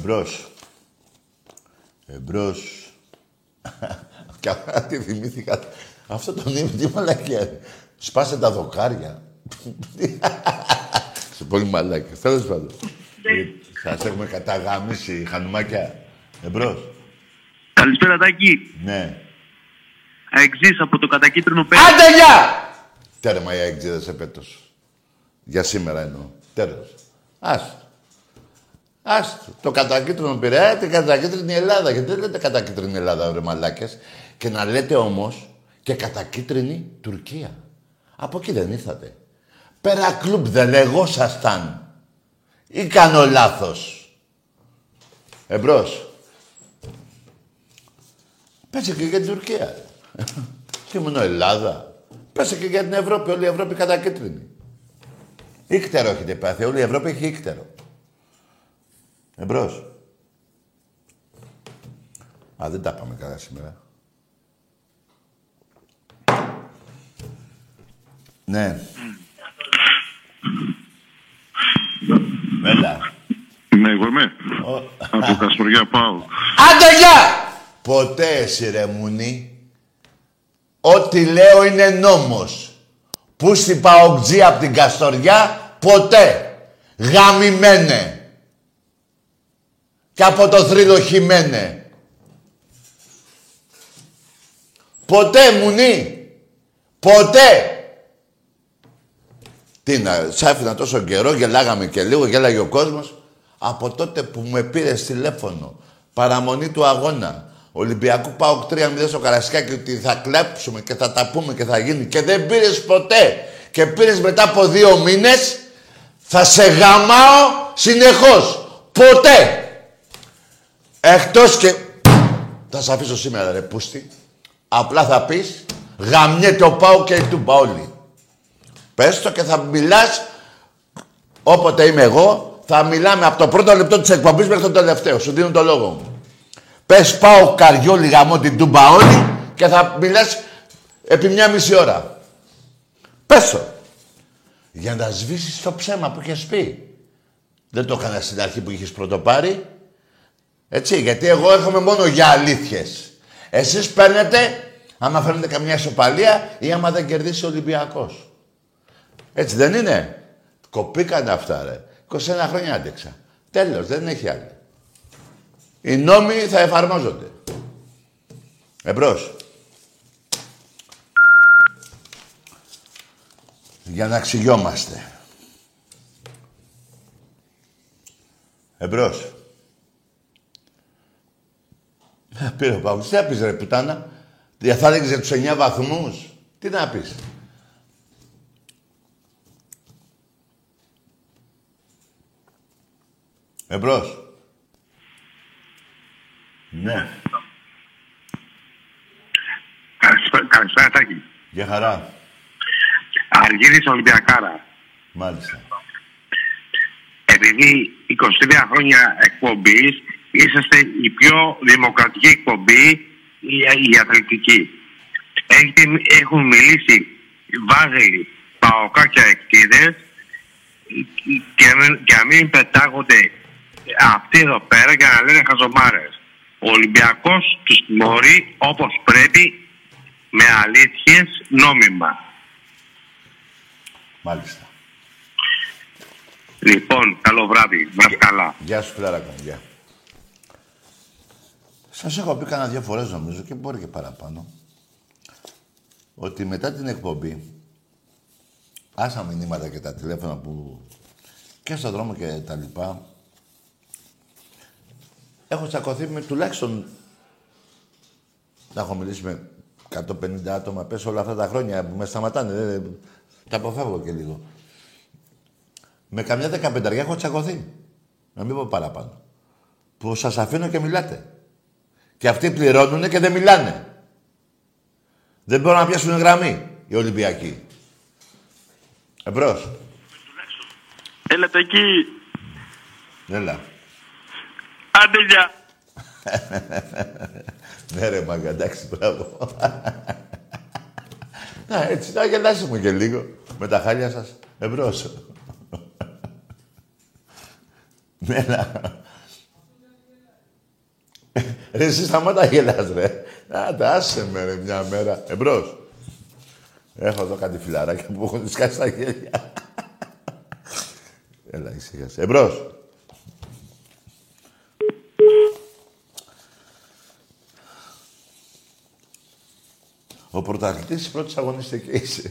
Εμπρός. Εμπρός. Και τι θυμήθηκα. Αυτό το νύμι, τι μαλακία. Σπάσε τα δοκάρια. Σε πολύ μαλάκια. Τέλος πάντων. Ναι. Σας έχουμε καταγάμισει, χανουμάκια. Εμπρός. Καλησπέρα, Τάκη. Ναι. Αεξής από το κατακίτρινο πέρα. Άντε, γεια! Τέρμα οι αεξίδες επέτος. Για σήμερα εννοώ. Τέλος. Ας. Ας. Το κατακίτρινο πειραιά, την κατακίτρινη Ελλάδα. Γιατί δεν λέτε κατακίτρινη Ελλάδα, ρε μαλάκες. Και να λέτε όμως και κατακίτρινη Τουρκία. Από εκεί δεν ήρθατε. Πέρα Κλουμπ δεν λεγόσασταν. Ή κάνω λάθος. Εμπρός. Πέσε και για την Τουρκία. και μόνο Ελλάδα. Πέσε και για την Ευρώπη. Όλη η Ευρώπη κατακίτρινη. Ίκτερο έχετε πάθει. Όλη η Ευρώπη έχει ίκτερο. Εμπρός. Α, δεν τα πάμε καλά σήμερα. Ναι. Έλα. Ναι, εγώ είμαι. Από Καστοριά πάω. Άντε, γεια! Ποτέ εσύ ρε μουνί. Ό,τι λέω είναι νόμος. Πού στην Παοκτζή από την Καστοριά, ποτέ. Γαμημένε. Και από το θρύλο χειμένε. Ποτέ μουνί. Ποτέ. Τι να, σ' άφηνα τόσο καιρό, γελάγαμε και λίγο, γέλαγε ο κόσμος. Από τότε που με πήρε τηλέφωνο, παραμονή του αγώνα, Ολυμπιακού πάω 3-0 στο Καρασκάκι ότι θα κλέψουμε και θα τα πούμε και θα γίνει και δεν πήρες ποτέ και πήρες μετά από δύο μήνες θα σε γαμάω συνεχώς. Ποτέ. Εκτός και... Θα σε αφήσω σήμερα ρε πούστη. Απλά θα πεις γαμιέται ο Πάο και η Τούμπα όλοι. Πες το και θα μιλάς όποτε είμαι εγώ θα μιλάμε από το πρώτο λεπτό της εκπομπής μέχρι το τελευταίο. Σου δίνω το λόγο μου. Πες πάω καριόλι γαμό την τούμπα όλη και θα μιλάς επί μια μισή ώρα. Πες το. Για να σβήσεις το ψέμα που είχες πει. Δεν το έκανα στην αρχή που είχες πρωτοπάρει. Έτσι, γιατί εγώ έρχομαι μόνο για αλήθειες. Εσείς παίρνετε, άμα φέρνετε καμιά ισοπαλία ή άμα δεν κερδίσει ο Ολυμπιακός. Έτσι δεν είναι; Κοπήκανε αυτά, ρε. 21 χρόνια άντεξα. Τέλος, δεν έχει άλλη. Οι νόμοι θα εφαρμόζονται. Εμπρός. Για να ξυγιόμαστε. Εμπρός. Ε, πήρε ο Παύλος. Τι να πεις ρε πουτάνα; Διαθάλεγγε τους 9 βαθμούς; Τι να πεις; Εμπρός. Ναι. Καλησπέρα, καλησπέρα Τάκη. Για χαρά. Αργύρης Ολυμπιακάρα. Μάλιστα. Επειδή 23 χρόνια εκπομπής είσαστε η πιο δημοκρατική εκπομπή η, η αθλητική. Έχετε, έχουν μιλήσει Βάζελοι, Παοκά και Εκτίδες και, να μην- και να μην πετάγονται αυτοί εδώ πέρα για να λένε χαζομάρες. Ο Ολυμπιακός τους τιμωρεί όπως πρέπει με αλήθειες νόμιμα. Μάλιστα. Λοιπόν, καλό βράδυ. Να είστε καλά. Γεια σου, φιλαράκο μου. Γεια. Σας έχω πει κανένα δύο φορές νομίζω και μπορεί και παραπάνω ότι μετά την εκπομπή άσα μηνύματα και τα τηλέφωνα που και στον δρόμο και τα λοιπά έχω τσακωθεί με τουλάχιστον να έχω μιλήσει με 150 άτομα. Πες όλα αυτά τα χρόνια που με σταματάνε δεν- τα αποφεύγω και λίγο. Με καμιά δεκαπενταριά έχω τσακωθεί να μην πω παραπάνω που σας αφήνω και μιλάτε και αυτοί πληρώνουν και δεν μιλάνε δεν μπορούν να πιάσουν γραμμή οι Ολυμπιακοί. Εμπρός. Έλα τα εκεί. Έλα. Άντε για. Ναι ρε μάγκα, εντάξει, μπράβο. Να, έτσι, να γελάσουμε και λίγο. Με τα χάλια σας. Εμπρός. Ναι, Έλα. Ρε, εσύ σταμάτα γελάς, ρε. Α, τα άσε με, ρε, μια μέρα. Εμπρός. Έχω εδώ κάτι φιλαράκια που έχουν σκάσει τα χέρια. Έλα, ησύχασε. Εμπρός. Ο πρωταθλητής της πρώτης αγωνιστικής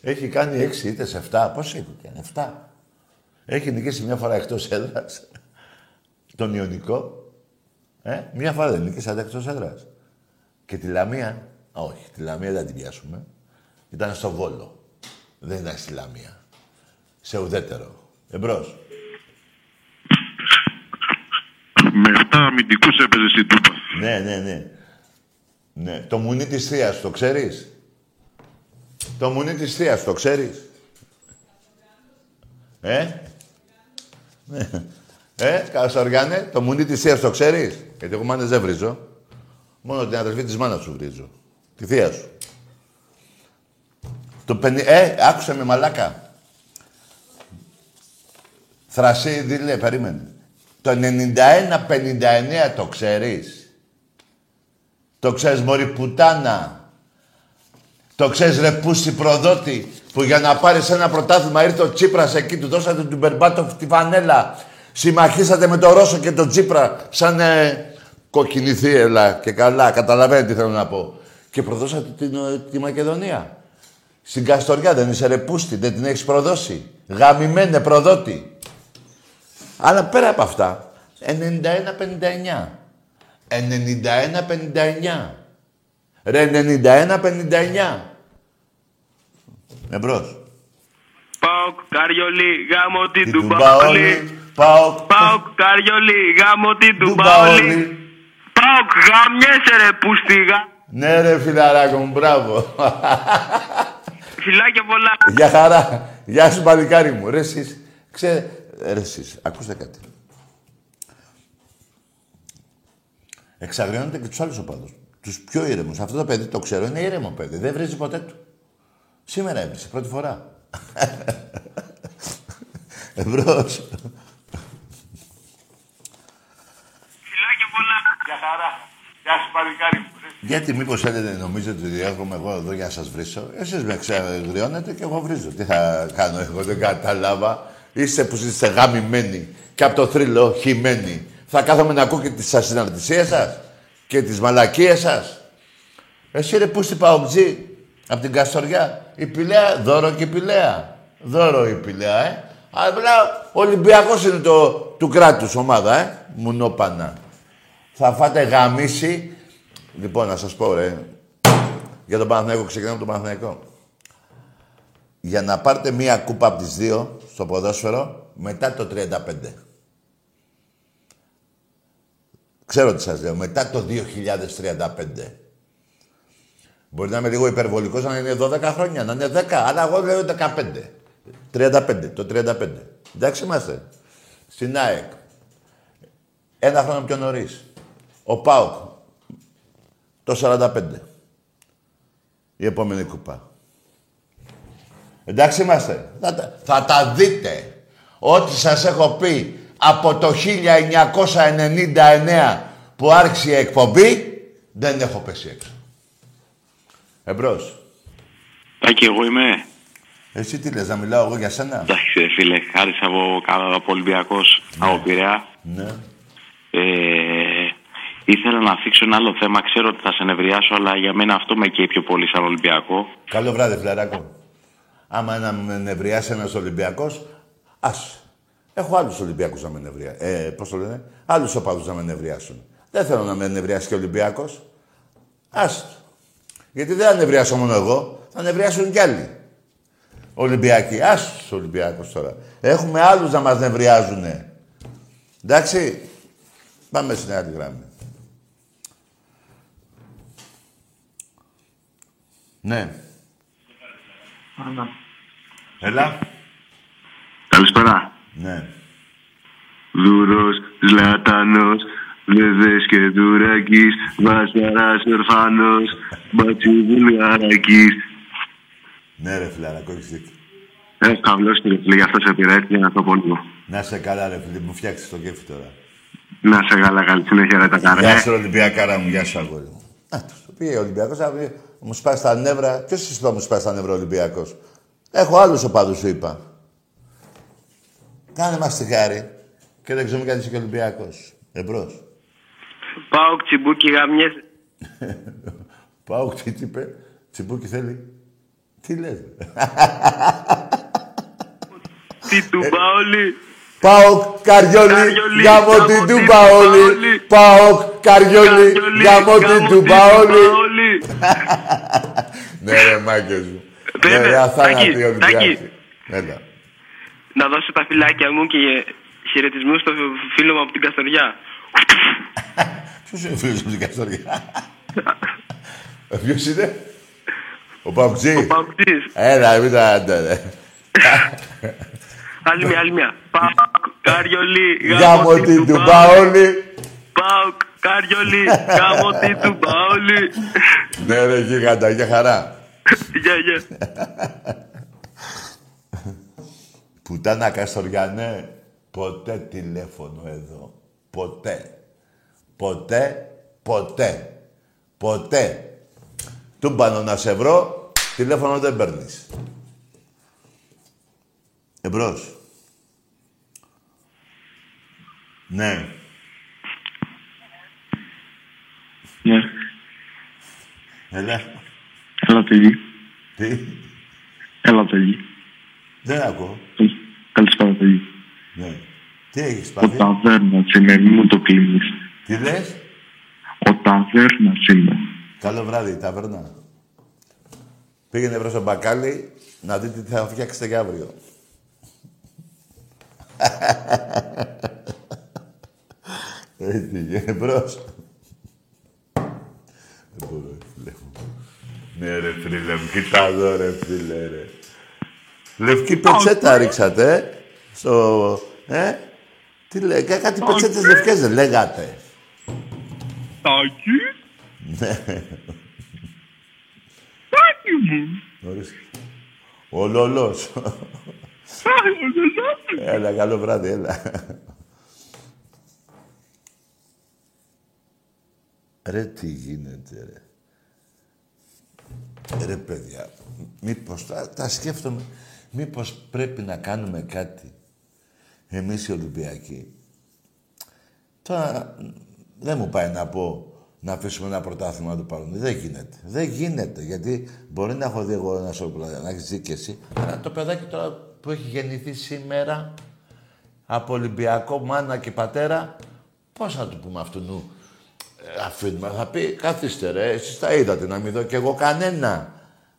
έχει κάνει 6 είτε σε 7. Πώς έχει κάνει, 7. Έχει νικήσει μια φορά εκτός έδρας. Τον Ιωνικό. Ε, μια φορά δεν νικήσατε εκτός έδρας. Και τη Λαμία, όχι, τη Λαμία δεν την πιάσουμε. Ήταν στο Βόλο. Δεν ήταν στη Λαμία. Σε ουδέτερο. Εμπρός. Με 7 αμυντικούς έπαιζες στην Τούπα. Ναι, ναι, ναι. Ναι. Το μουνί της θείας, το ξέρεις; Το μουνί της θείας, το ξέρεις; Ε; Ναι. Ε, Κασοργάνε, το μουνί της θείας το ξέρεις; Γιατί εγώ μάνες δεν βρίζω. Μόνο την αδερφή της μάνας σου βρίζω. Τη θεία σου. Το πενι... Ε, άκουσε με μαλάκα. Θρασίδη, λέει, περίμενε. Το 91-59 το ξέρεις; Το ξέρεις μωρή πουτάνα; Το ξέρεις ρε πούστη προδότη που για να πάρεις ένα πρωτάθλημα ήρθε ο Τσίπρας εκεί, του δώσατε του Μπερμπάτοφ τη φανέλα. Συμμαχίσατε με τον Ρώσο και τον Τσίπρα σαν ε, κοκκινή θύελα και καλά. Καταλαβαίνετε τι θέλω να πω. Και προδώσατε την, ε, τη Μακεδονία. Στην Καστοριά δεν είσαι ρε πούστη, δεν την έχεις προδώσει. Γαμημένε προδότη. Αλλά πέρα από αυτά, 91-59. 91-59. Ρε 91-59. Εμπρός. Πάοκ, Καριολί, γάμο την Την Τουμπαόλη. Τουμπαόλη. Πάω. Πάοκ, Καριολί, γάμο την Τουμπαόλη. Τουμπαόλη. Πάοκ, γαμιέσαι ρε πουστίγα. Ναι ρε φιλαράκο μου, μπράβο. Φιλάκια πολλά. Γεια χαρά. Γεια σου παλικάρι μου. Ρε εσείς, ξέ... Ρε εσείς, ακούστε κάτι. Εξαγριώνετε και τους άλλους οπαδούς. Τους πιο ήρεμους. Αυτό το παιδί το ξέρω, είναι ήρεμο παιδί. Δεν βρίζει ποτέ του. Σήμερα έβρισε, πρώτη φορά. Εμπρός. Φιλάκια πολλά. Γεια χαρά. Γεια σου παλικάρι μου. Γιατί μήπως θέλετε, νομίζετε ότι έρχομαι εγώ εδώ για να σας βρίσω. Εσείς με εξαγριώνετε και εγώ βρίζω. Τι θα κάνω εγώ, δεν κατάλαβα. Είστε που είστε γαμημένοι και από το θρύλο χυμένοι. Θα κάθομαι να ακούω και τις ασυναρτησίες σας και τις μαλακίες σας. Εσύ ρε που είστε παουτζή, από την Καστοριά. Η Πηλαία, δώρο και η Πηλαία. Δώρο η Πηλαία, ε. Αλλά ο Ολυμπιακός είναι το, του κράτους ομάδα, ε. Μουνόπανα. Θα φάτε γαμίση. Λοιπόν, να σας πω, ρε. Για τον Παναθηναϊκό, ξεκινάμε από τον Παναθηναϊκό. Για να πάρετε μία κούπα από τις δύο στο ποδόσφαιρο, μετά το 35. Ξέρω τι σας λέω. Μετά το 2035. Μπορεί να είμαι λίγο υπερβολικός, να είναι 12 χρόνια, να είναι 10, αλλά εγώ λέω 15. 35, το 35. Εντάξει είμαστε. Στην ΑΕΚ. Ένα χρόνο πιο νωρίς. Ο ΠΑΟΚ. Το 45. Η επόμενη κουπά. Εντάξει είμαστε. Θα, τα- θα τα δείτε. Ό,τι σας έχω πει από το 1999 που άρχισε η εκπομπή, δεν έχω πέσει έξω. Εμπρός. Τάκη, εγώ είμαι. Εσύ τι λες, να μιλάω εγώ για σένα; Εντάξει, ρε φίλε, χάρης από, από Ολυμπιακός, από Πειραιά. Ναι. Ε, ήθελα να θίξω ένα άλλο θέμα. Ξέρω ότι θα σε νευριάσω, αλλά για μένα αυτό με καίει πιο πολύ σαν Ολυμπιακό. Καλό βράδυ, φιλαράκο. Άμα να με νευριάσει ένας Ολυμπιακός, ας. Έχω άλλους Ολυμπιακούς να με νευριάσουν. Ε, πώς το λένε, άλλους οπαδούς να με νευριάσουν. Δεν θέλω να με νευριάσει και ο Ολυμπιακός. Ας. Γιατί δεν θα νευριάσω μόνο εγώ, θα νευριάσουν κι άλλοι. Ολυμπιακοί. Ας τους Ολυμπιακούς τώρα. Έχουμε άλλους να μας νευριάζουνε. Εντάξει. Πάμε στην άλλη γράμμη. Ναι. Έλα. Καλησπέρα. Ναι. Δούρος, Ζλατανός, Λεβές και Δουρακής, Βασαράς Ορφανός, Μπατσι Βουλγαρακής. Ναι, ρε φιλαράκο, έχεις δίκιο. Ε, καβλός και ρε φίλε, γι' αυτό σε πειράζει για να το πω λίγο. Να σε καλά, ρε φίλε, μου φτιάξεις το κέφι τώρα. Να σε καλά, καλή συνέχεια ρε τα Γεια καρέ. σου, Ολυμπιακάρα μου, γεια σου, αγόρι μου. Α, το πήγε ο Ολυμπιακός, θα πει, μου σπάσει τα νεύρα. Ποιος σου είπα μου σπάσει τα νεύρα ο Ολυμπιακός; Έχω άλλους οπαδούς, σου είπα. Κάνε μας τη χάρη. Και δεν ξέρουμε κάτι είσαι και Ολυμπιακός. Εμπρός. Πάω τσιμπούκι γαμιές. Πάω, τι τι είπε. Τσιμπούκι θέλει. Τι λες. ρε. Τι του Παόλη. Πάω, Καριόλι, Καριόλι, γάμο την γάμο του την Παόλη. Παόλη. Πάω, Καριόλι, γάμο την του Παόλη. Παόλη. Ναι, ρε, μάγκες μου. Βέβαια, Ναι, ρε, αθάνατοι Τάκη, Ολυμπιακοί. Τάκη. Έλα. Να δώσω τα φυλάκια μου και χαιρετισμούς στο φίλο μου από την Καστοριά. Ποιος είναι ο φίλος μου στην Καστοριά; Ε, Ποιος είναι; Ο Παουτζή. Παοκτής. Έλα, μην τα άντε, ρε. Άλλη μια, άλλη μια. Πάω Κάριολι, Γάμο την του Παόλη. Πάω Κάριολι, γάμο την του Παόλη. Ναι, ρε, γίγαντα, για χαρά. Γεια, γεια. Πουτάνα Καστοριανέ, ποτέ τηλέφωνο εδώ. Ποτέ. Ποτέ, ποτέ. Ποτέ. Τούμπανο να σε βρω, τηλέφωνο δεν παίρνεις. Εμπρός. Ναι. Ναι. Έλα. Έλα, παιδί. Τι; Έλα, παιδί. Δεν ακούω. Καλησπέρα, παιδί. Ναι. Τι έχεις Ο πάθει; ταβέρνας είμαι, μη μου το κλείνεις. Τι λες; Ο ταβέρνας είμαι. Καλό βράδυ, ταβέρνα. Πήγαινε προς τον μπακάλι να δείτε τι θα φτιάξετε για αύριο. Έτσι, γε, μπρος. Δεν μπορώ, ρε φίλε μου. Ναι, ρε φίλε μου, κοίτα εδώ, ρε φίλε, ρε. Λευκή πετσέτα ρίξατε, ε, στο... Ε, τι λέει, κα- κάτι πετσέτες λευκές δεν λέγατε. Τάκη. Τάκη μου. Ορίστε. Ο Λολός. έλα, καλό βράδυ, έλα. ρε, τι γίνεται, ρε. Ρε, παιδιά, μήπως, τα, τα σκέφτομαι, μήπως πρέπει να κάνουμε κάτι. Εμείς οι Ολυμπιακοί. Τώρα, δεν μου πάει να πω να αφήσουμε ένα πρωτάθλημα να το πάρουμε. Δεν γίνεται. Δεν γίνεται. Γιατί μπορεί να έχω δει εγώ ένα σώμα να έχεις δει και εσύ. Αλλά το παιδάκι τώρα που έχει γεννηθεί σήμερα από Ολυμπιακό μάνα και πατέρα, πώς θα του πούμε αυτού νου; Ε, αφήνουμε, θα πει, καθίστε ρε, εσείς τα είδατε να μην δω κι εγώ κανένα.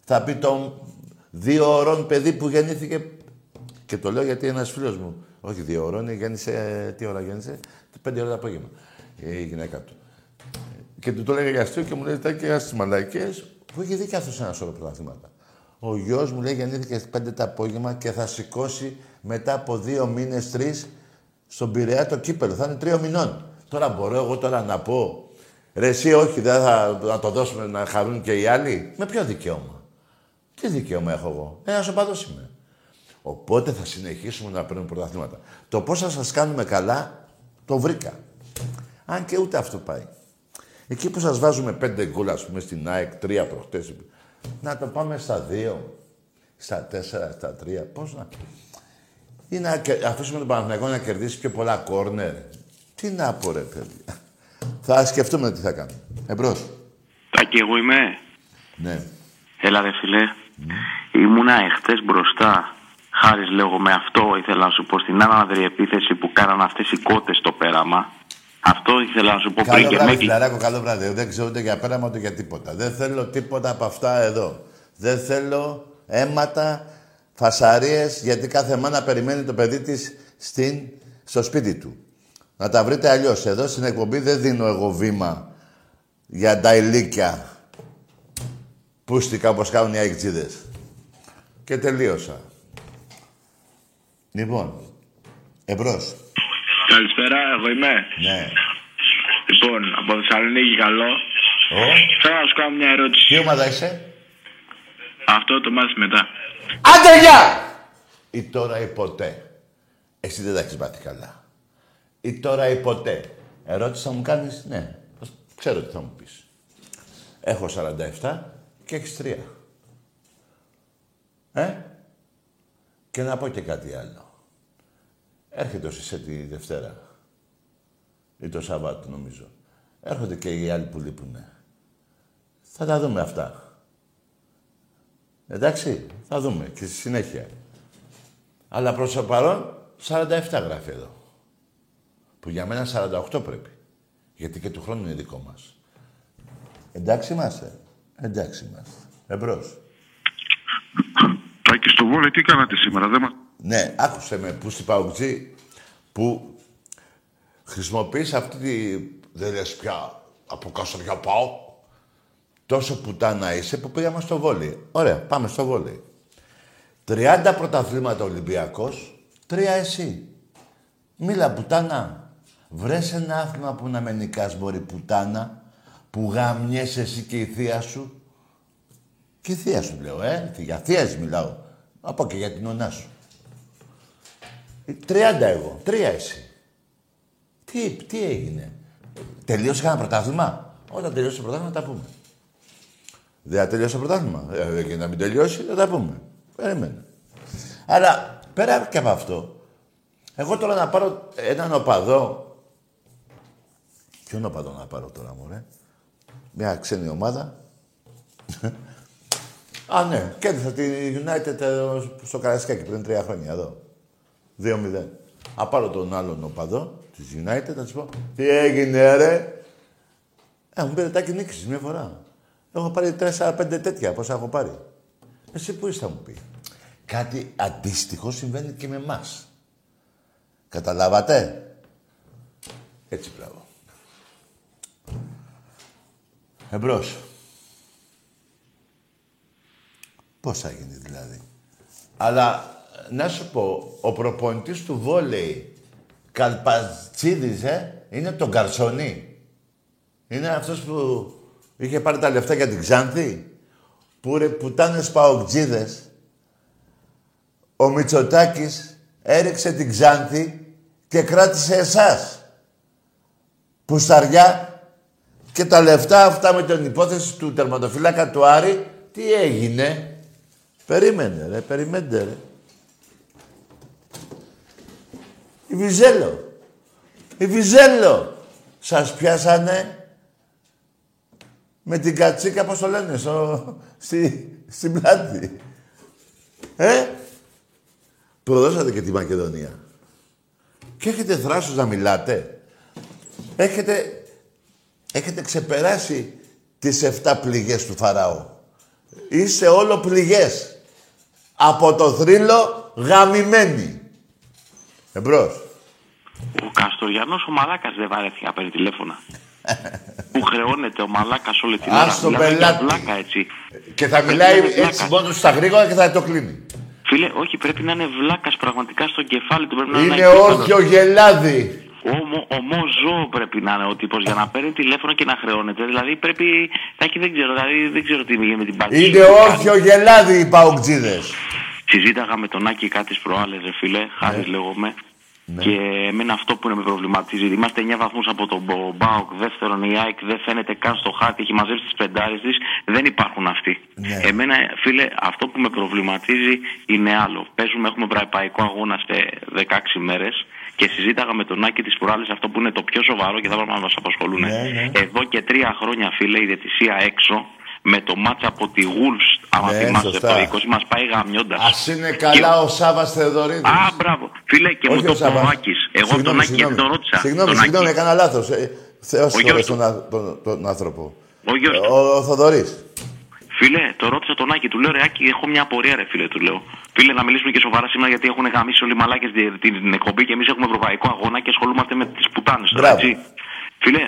Θα πει το δύο ώρων παιδί που γεννήθηκε και το λέω γιατί ένας φίλος μου, όχι δύο ώρων, γέννησε, τι ώρα γέννησε, πέντε ώρα το απόγευμα. η γυναίκα του. Και του το έλεγα για αστείο και μου λέει: Τα και στι μαλακές που έχει δει και αυτός ένα σώρο πρωταθλήματα. Ο γιος μου λέει: Γεννήθηκε στι 5 το απόγευμα και θα σηκώσει μετά από δύο μήνες, τρεις στον Πειραιά το κύπελο. Θα είναι τρία μηνών. Τώρα μπορώ εγώ τώρα να πω, ρε εσύ όχι, δεν θα να το δώσουμε να χαρούν και οι άλλοι; Με ποιο δικαίωμα; Τι δικαίωμα έχω εγώ; Ένα οπαδός είμαι. Οπότε θα συνεχίσουμε να παίρνουμε πρωταθλήματα. Το πώς θα σας κάνουμε καλά, το βρήκα. Αν και ούτε αυτό πάει. Εκεί που σας βάζουμε πέντε γκολ, ας πούμε, στην ΑΕΚ, τρία προχτές, να το πάμε στα δύο, στα τέσσερα, στα τρία. Πώς να. Ή να αφήσουμε τον Παναθηναϊκό να κερδίσει πιο πολλά κόρνερ. Τι να πω, ρε παιδιά. Θα σκεφτούμε τι θα κάνουμε. Εμπρός. Τάκη, εγώ είμαι. Ναι. Έλα, ρε φιλέ. Ήμουνα εχθές μπροστά. Χάρης λέγω με αυτό ήθελα να σου πω στην άναδρη επίθεση που κάναν αυτές οι κότες στο πέραμα. Αυτό ήθελα να σου πω πριν Καλό και βράδυ, με φιλαράκο, καλό βράδυ. Δεν ξέρω ούτε για πέραμα ούτε για τίποτα. Δεν θέλω τίποτα από αυτά εδώ. Δεν θέλω αίματα, φασαρίες, γιατί κάθε μάνα περιμένει το παιδί της στην, στο σπίτι του. Να τα βρείτε αλλιώς. Εδώ στην εκπομπή δεν δίνω εγώ βήμα για τα ηλίκια. Πούστηκα όπως κάνουν οι αεκτζίδες. Και τελείωσα. Λοιπόν, εμπρός. Καλησπέρα, εγώ είμαι. Ναι. Λοιπόν, από Θεσσαλονίκη, καλό. Ω, Θέλω να σου κάνω μια ερώτηση. τι ομάδα είσαι; Αυτό το μάθεις μετά. Άντε, γεια! Ή τώρα ή ποτέ. Εσύ δεν τα έχεις μάθει καλά. Ή τώρα ή ποτέ. Ερώτηση θα μου κάνεις, ναι. Ξέρω τι θα μου πεις. Έχω 47 και έχεις 3. Ε; Και να πω και κάτι άλλο. Έρχεται ο Σισέ τη Δευτέρα. Ή το Σαββάτο, νομίζω. Έρχονται και οι άλλοι που λείπουνε. Θα τα δούμε αυτά. Εντάξει, θα δούμε και στη συνέχεια. Αλλά προς το παρόν 47 γράφει εδώ. Που για μένα 48 πρέπει. Γιατί και του χρόνου είναι δικό μας. Εντάξει είμαστε. Εντάξει είμαστε. Εμπρός. Τάκη στο βόλε, τι κάνατε σήμερα, δεν μα... Ναι, άκουσε με που στην Παουτζή που χρησιμοποιείς αυτή τη... Δεν λες πια από κάστορια πάω. Τόσο πουτάνα είσαι που πήγαμε στο βόλι. Ωραία, πάμε στο βόλι. 30 πρωταθλήματα Ολυμπιακός, τρία εσύ. Μίλα πουτάνα. Βρες ένα άθλημα που να με νικάς μπορεί πουτάνα, που γαμιέσαι εσύ και η θεία σου. Και η θεία σου λέω, ε. Για θείας μιλάω. Από και για την ονά σου. 30 εγώ, τρία εσύ. Τι, τι έγινε. Τελείωσε κανένα πρωτάθλημα; Όταν τελειώσει το πρωτάθλημα τα πούμε. Δεν θα τελειώσει το πρωτάθλημα. Ε, και να μην τελειώσει, θα τα πούμε. Περίμενε. Αλλά πέρα και από αυτό, εγώ τώρα να πάρω έναν οπαδό. Ποιον οπαδό να πάρω τώρα, μωρέ; Μια ξένη ομάδα. Α, ναι. Κέρδισα τη United ε, στο Καρασκάκι πριν τρία χρόνια εδώ. 2-0. Α πάρω τον άλλον οπαδό της United, θα του πω Τι έγινε, ρε; Ε, μου πήρε τάκι νίκησης μια φορά. Έχω πάρει 4-5 τέτοια, πόσα έχω πάρει. Εσύ που είσαι, θα μου πεις. Κάτι αντίστοιχο συμβαίνει και με εμάς. Καταλάβατε; Έτσι, μπράβο. Εμπρός. Πώς θα γίνει δηλαδή. Αλλά να σου πω, ο προπονητής του βόλεϊ Καλπατσίδης, ε, είναι τον Καρσονή. Είναι αυτός που είχε πάρει τα λεφτά για την Ξάνθη. Που ρε πουτάνες παοκτζίδες. Ο Μητσοτάκης έριξε την Ξάνθη και κράτησε εσάς. Πουσταριά και τα λεφτά αυτά με την υπόθεση του τερματοφύλακα του Άρη, τι έγινε; Περίμενε ρε, περιμένετε ρε. Η Βιζέλο. Η Βιζέλο. Σας πιάσανε με την κατσίκα, πώς το λένε, στο, στη, στην πλάτη. Ε, προδώσατε και τη Μακεδονία. Και έχετε θράσος να μιλάτε. Έχετε, έχετε ξεπεράσει τις 7 πληγές του Φαραώ. Είστε όλο πληγές. Από το θρύλο γαμημένοι. Εμπρός. Ο Καστοριανός ο Μαλάκας δεν βαρέθηκε να παίρνει τηλέφωνα. που χρεώνεται ο Μαλάκας όλη την ώρα. Ας τον Μιλάμε για πελάτη. βλάκα έτσι. Και θα Πρέπει μιλάει να είναι βλάκας. έτσι μόνο στα γρήγορα και θα το κλείνει. Φίλε, όχι, πρέπει να είναι βλάκας πραγματικά στο κεφάλι του. Πρέπει να Είναι ένα υπέρβατος. όρθιο γελάδι. Ομο, ομό ζώο πρέπει να είναι ο τύπος για να παίρνει τηλέφωνο και να χρεώνεται. Δηλαδή πρέπει να έχει, δεν ξέρω, δηλαδή δεν ξέρω τι είναι με την πατήση. Είναι όρθιο γελάδι οι παοκτζίδες. Συζήταγα με τον Άκη κάτι προάλλες, ρε φίλε, χάρη λέγομαι. Ναι. Και εμένα αυτό που με προβληματίζει. Είμαστε 9 βαθμούς από τον Μπο- Μπάουκ. Δεύτερον, η ΑΕΚ δεν φαίνεται καν στο χάρτη. Έχει μαζέψει τις πεντάρες της. Δεν υπάρχουν αυτοί. Ναι. Εμένα, φίλε, αυτό που με προβληματίζει είναι άλλο. Παίζουμε, έχουμε βραπαϊκό αγώνα σε 16 μέρες. Και συζήταγα με τον Άκη τι προάλλε αυτό που είναι το πιο σοβαρό και θα πρέπει να μας απασχολούν. Ναι, ναι. Εδώ και τρία χρόνια, φίλε, η διαιτησία έξω με το μάτσα από τη Wolves, άμα Ναι, θυμάστε σωστά. το 20, μας πάει γαμιώντας. Ας είναι καλά ο Σάββας Θεοδωρίδης. Α, μπράβο. Φίλε, και μου Όχι το ο Σάββας. πω ο Άκης. Εγώ Συγγνώμη, τον Άκη γιατί συγγνώμη. τον ρώτησα. Συγγνώμη, Τον συγγνώμη, Άκη. έκανα λάθος. Ε, Θεός Ο συγχωρέσει γιος τον, α- τον, τον άνθρωπο. Ο γιος Ε, του. Ο, ο Θοδωρής. Φίλε, το ρώτησα τον Άκη, του λέω ρε Άκη, έχω μια απορία ρε φίλε, του λέω. Φίλε, να μιλήσουμε και σοβαρά σήμερα γιατί έχουν γαμίσει όλοι οι μαλάκες τη- την εκπομπή και εμείς έχουμε ευρωπαϊκό αγώνα και ασχολούμαστε με τις πουτάνες τώρα, Μπράβο. έτσι. Φίλε,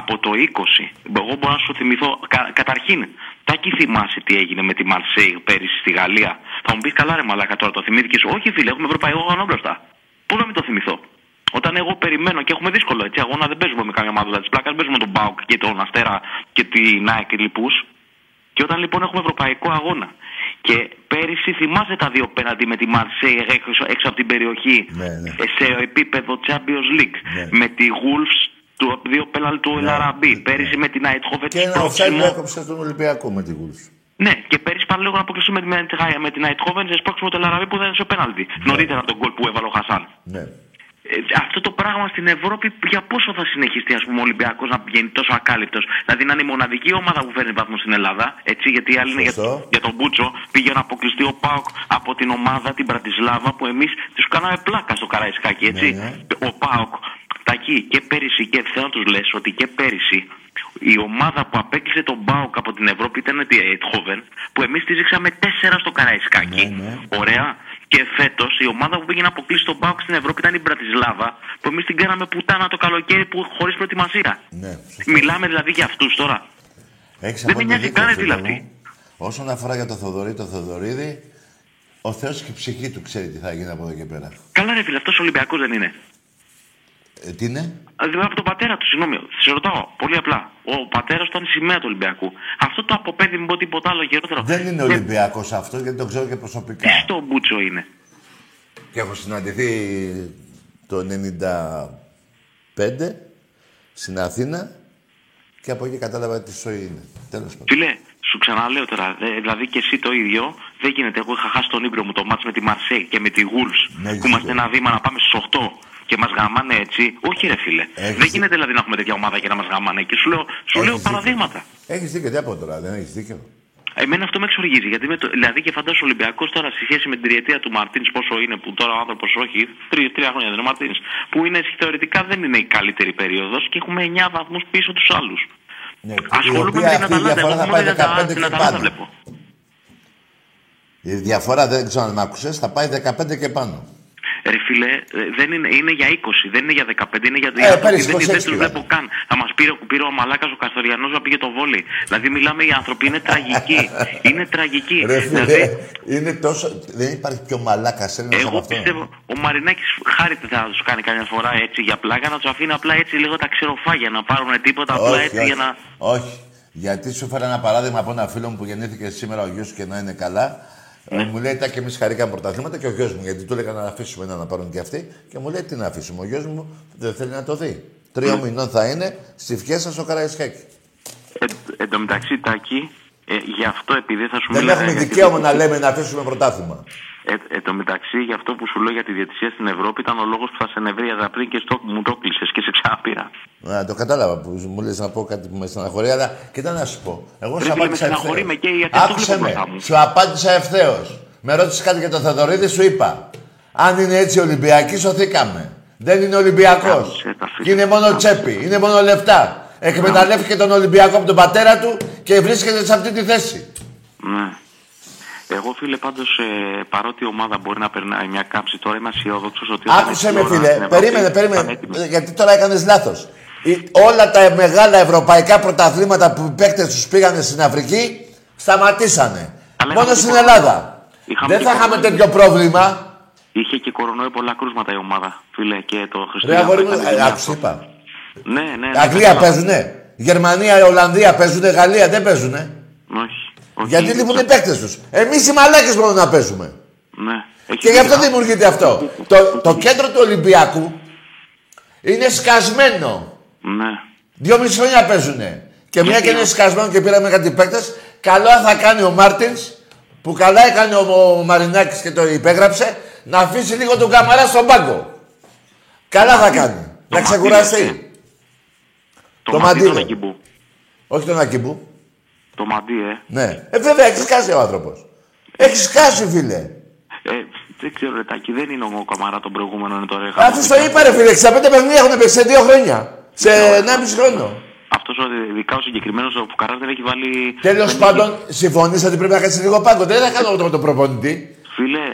από το 20, εγώ μπορώ να σου θυμηθώ, κα- καταρχήν, Τάκη θυμάσαι τι έγινε με τη Μαρσέη πέρυσι στη Γαλλία. Θα μου πεις καλά ρε μαλάκα τώρα, το θυμήθηκες. Όχι φίλε, έχουμε ευρωπαϊκό αγώνα μπροστά. Πού να μην το θυμηθώ. Όταν εγώ περιμένω και έχουμε δύσκολο έτσι αγώνα, δεν παίζουμε με καμία ομάδα της πλάκας, δεν παίζουμε τον Μπάουκ και τον Αστέρα και την ΑΕΚ και λοιπούς. Και όταν λοιπόν έχουμε ευρωπαϊκό αγώνα και πέρυσι θυμάσαι τα δύο πέναντι με τη Μαρσέη έξω, έξω από την περιοχή Ναι, ναι. ε, σε επίπεδο Champions League Ναι. με τη Wolves του δύο πέναλτι του Ναι, Ελαραμπή. ναι. Πέρυσι με την Αιτχόβετ Και ένα offside σπρώξιμο. που έκοψε τον Ολυμπιακό με τη Wolves. Ναι, και πέρυσι πάλι λίγο να αποκλειστούμε με, τη- με την Αιτχόβεν σε σπρώξιμο του Ελαραμπή που δεν έδωσε πέναλτι. Νωρίτερα από τον γκολ που έβαλε ο Χασάν. Ναι. Ε, αυτό το πράγμα στην Ευρώπη για πόσο θα συνεχιστεί ας πούμε, ο Ολυμπιακός να πηγαίνει τόσο ακάλυπτος; Δηλαδή να είναι η μοναδική ομάδα που φέρνει βαθμούς στην Ελλάδα. Έτσι, γιατί οι άλλοι είναι για, Σωστό. για τον Μπούτσο. Πήγε να αποκλειστεί ο Πάοκ από την ομάδα την Πρατισλάβα που εμείς τους κάναμε πλάκα στο Καραϊσκάκι. Έτσι. Ναι, Ο Πάοκ, τακί και πέρυσι και θέλω να τους λες ότι και πέρυσι η ομάδα που απέκλεισε τον Πάοκ από την Ευρώπη ήταν η Ειτχόβεν που εμείς τη ρίξαμε τέσσερα στο Καραϊσκάκι. Ναι, ναι. Ωραία. Και φέτος η ομάδα που πήγε να αποκλείσει τον Πάοκ στην Ευρώπη ήταν η Μπρατισλάβα, που εμείς την κάναμε πουτάνα το καλοκαίρι που χωρίς προετοιμασία. Ναι. Μιλάμε δηλαδή για αυτούς τώρα. Έχεις Δεν με απόλυτο νοιάζει δίκιο, καν, φίλε δηλαδή. μου. Όσον αφορά για το Θοδωρή, το Θοδωρίδη, ο Θεός και η ψυχή του ξέρει τι θα γίνει από εδώ και πέρα. Καλά, ρε φίλε, αυτός Ολυμπιακός δεν είναι. Ε, τι είναι; Δηλαδή από τον πατέρα του, συγγνώμη, σε ρωτάω πολύ απλά. Ο πατέρας του ήταν η σημαία του Ολυμπιακού. Αυτό το αποπέδει μου πω τίποτα άλλο χειρότερο. Δεν είναι Ολυμπιακός αυτός γιατί το ξέρω και προσωπικά. Τι στο μπούτσο είναι. Και έχω συναντηθεί το 95 στην Αθήνα και από εκεί κατάλαβα τι ζωή είναι. Τέλος πάντων. Φίλε, σου ξαναλέω τώρα, δε- δηλαδή και εσύ το ίδιο, δεν γίνεται. Εγώ είχα χάσει τον ύπνο μου το μάτς με τη Μαρσέη και με τη Wolves, Ναι, έχεις που είμαστε δίκιο. ένα βήμα να πάμε στους 8 και μας γαμάνε έτσι. Όχι ρε φίλε, Έχεις δεν δίκιο. γίνεται δηλαδή να έχουμε τέτοια ομάδα και να μας γαμάνε. Και σου λέω, σου λέω Έχεις δίκιο. παραδείγματα. Έχεις δίκιο, τι από τώρα, δεν έχεις δίκιο. Εμένα αυτό με εξοργίζει. Γιατί με το, δηλαδή και φαντάζομαι ο Ολυμπιακός τώρα στη σχέση με την τριετία του Μαρτίνς, πόσο είναι που τώρα ο άνθρωπος όχι, τρία, τρία χρόνια δεν είναι ο Μαρτίνς, που είναι θεωρητικά δεν είναι η καλύτερη περίοδος και έχουμε 9 βαθμούς πίσω τους άλλους. Ναι, η Ασχολούμαι οποία με την αυτή η Αταλάντα. διαφορά Εγώ θα μόνο πάει την 15 την και Αταλάντα πάνω. βλέπω. Η διαφορά, δεν ξέρω αν με άκουσες, θα πάει 15 και πάνω. Ρε φίλε, ε, δεν είναι, είναι για 20, δεν είναι για 15, είναι για Ε, 2. πέρυσι δεν, 26 δεν του πήγανε. βλέπω καν. Θα μας πήρε, πήρε ο Μαλάκας ο Καστοριανός να πήγε το βόλι. Δηλαδή μιλάμε οι άνθρωποι είναι τραγικοί. είναι τραγικοί. Ρε φίλε, δηλαδή, είναι τόσο... Δεν υπάρχει πιο μαλάκας Έλληνας από εγώ αυτό. πιστεύω ο Μαρινάκης χάρη θα του κάνει καμιά φορά έτσι για πλάκα, να του αφήνει απλά έτσι λίγο τα ξεροφάγια να πάρουν τίποτα απλά όχι, έτσι όχι, για να. όχι. Γιατί σου φέρα ένα παράδειγμα από ένα φίλο μου που γεννήθηκε σήμερα ο γιος σου και να είναι καλά. Ναι. Ε, Μου λέει, τα και εμείς χαρήκαμε πρωταθλήματα και ο γιος μου, γιατί του έλεγα να αφήσουμε ένα να πάρουν και αυτοί. Και μου λέει, τι να αφήσουμε. Ο γιος μου δεν θέλει να το δει. Τρία Ναι. μηνών θα είναι στη ευχέ σας στο Καραϊσκάκι. Ε, εν τω μεταξύ, Τάκη, ε, γι' αυτό επειδή θα σου Δεν μιλάω έχουμε για τη δικαίωμα να λέμε να αφήσουμε πρωτάθλημα. Ε, εν τω μεταξύ, γι' αυτό που σου λέω για τη διαιτησία στην Ευρώπη ήταν ο λόγος που θα σε νευρίαζα πριν και στο, μου το κλείσες και σε ξαναπήρα. Να το κατάλαβα που μου λες να πω κάτι που με στεναχωρεί, αλλά κοίτα να σου πω. Εγώ Ρε σου φίλε, με απάντησα στεναχωρεί ευθέως. με και γιατί αυτό Άκουσε βλέπω με. μπροστά μου. Σου απάντησα ευθέως. Με ρώτησες κάτι για το Θεοδωρίδη, σου είπα. Αν είναι έτσι Ολυμπιακοί, σωθήκαμε. Δεν είναι Ολυμπιακός. Κάμψε τα φίλε. Και είναι μόνο τσέπη, είναι μόνο λεφτά. Εκμεταλλεύτηκε τον Ολυμπιακό από τον πατέρα του και βρίσκεται σε αυτή τη θέση. Ναι. Εγώ, φίλε, πάντως, ε, παρότι η ομάδα μπορεί να περνάει μια κάψη, τώρα είμαι αισιόδοξος ότι. όταν Άκουσε έρθει η με, ώρα στην φίλε. Ευρώπη, Περίμενε, θα είναι περίμενε. έτοιμοι. Γιατί τώρα έκανες λάθος. Όλα τα μεγάλα ευρωπαϊκά πρωταθλήματα που οι παίκτες τους πήγανε στην Αφρική σταματήσανε. Αλλά Μόνο είχαμε στην και Ελλάδα. Είχαμε Δεν και θα είχαμε κορονοϊό. τέτοιο πρόβλημα. Είχε και κορονοϊό πολλά κρούσματα η ομάδα, φίλε, και το Ρε Χριστούγεννα. αγόρι μου, ήταν ε, μια- άκουσε, είπα. Ναι, ναι. ναι, Αγγλία κατάλαβα. παίζουνε. Γερμανία, Ολλανδία παίζουνε. Γαλλία δεν παίζουνε. Όχι. Όχι. Γιατί λείπουν οι παίκτες τους. Εμείς οι μαλάκες μόνο να παίζουμε. Ναι. Έχει Και γι' αυτό δίκιο. δημιουργείται αυτό. Το, το κέντρο του Ολυμπιακού είναι σκασμένο. Ναι. Δύο μισή χρόνια παίζουνε. Και μια και είναι σκασμένο και πήραμε κάτι παίκτες, καλά θα κάνει ο Μάρτινς, που καλά έκανε ο, ο Μαρινάκης και το υπέγραψε, να αφήσει λίγο τον καμαρά στον πάγκο. Καλά θα κάνει. Να ξεκουραστεί. Το, Το μαντί μαντί, τον ρε. Ακιμπού. Όχι τον Ακιμπού. Το μαντί, ε. Ναι. Ε, βέβαια, έχεις σκάσει ο άνθρωπος. Έχεις σκάσει, φίλε. Ε, δεν ξέρω, Ρετάκι, δεν είναι ο Καμαρά τον προηγούμενο, είναι τώρα. Αυτό το είπα, ρε φίλε. 65 παιχνίδια έχουν παίξει σε δύο χρόνια. Σε 1,5 χρόνο. Αυτός ο ειδικά ο συγκεκριμένος ο Φουκαράς δεν έχει βάλει. Τέλος δεν πάντων, συμφωνείς ότι πρέπει να κάτσεις λίγο πάγκο. Δεν θα κάνω το, το προπονητή. Έχει- Φίλε,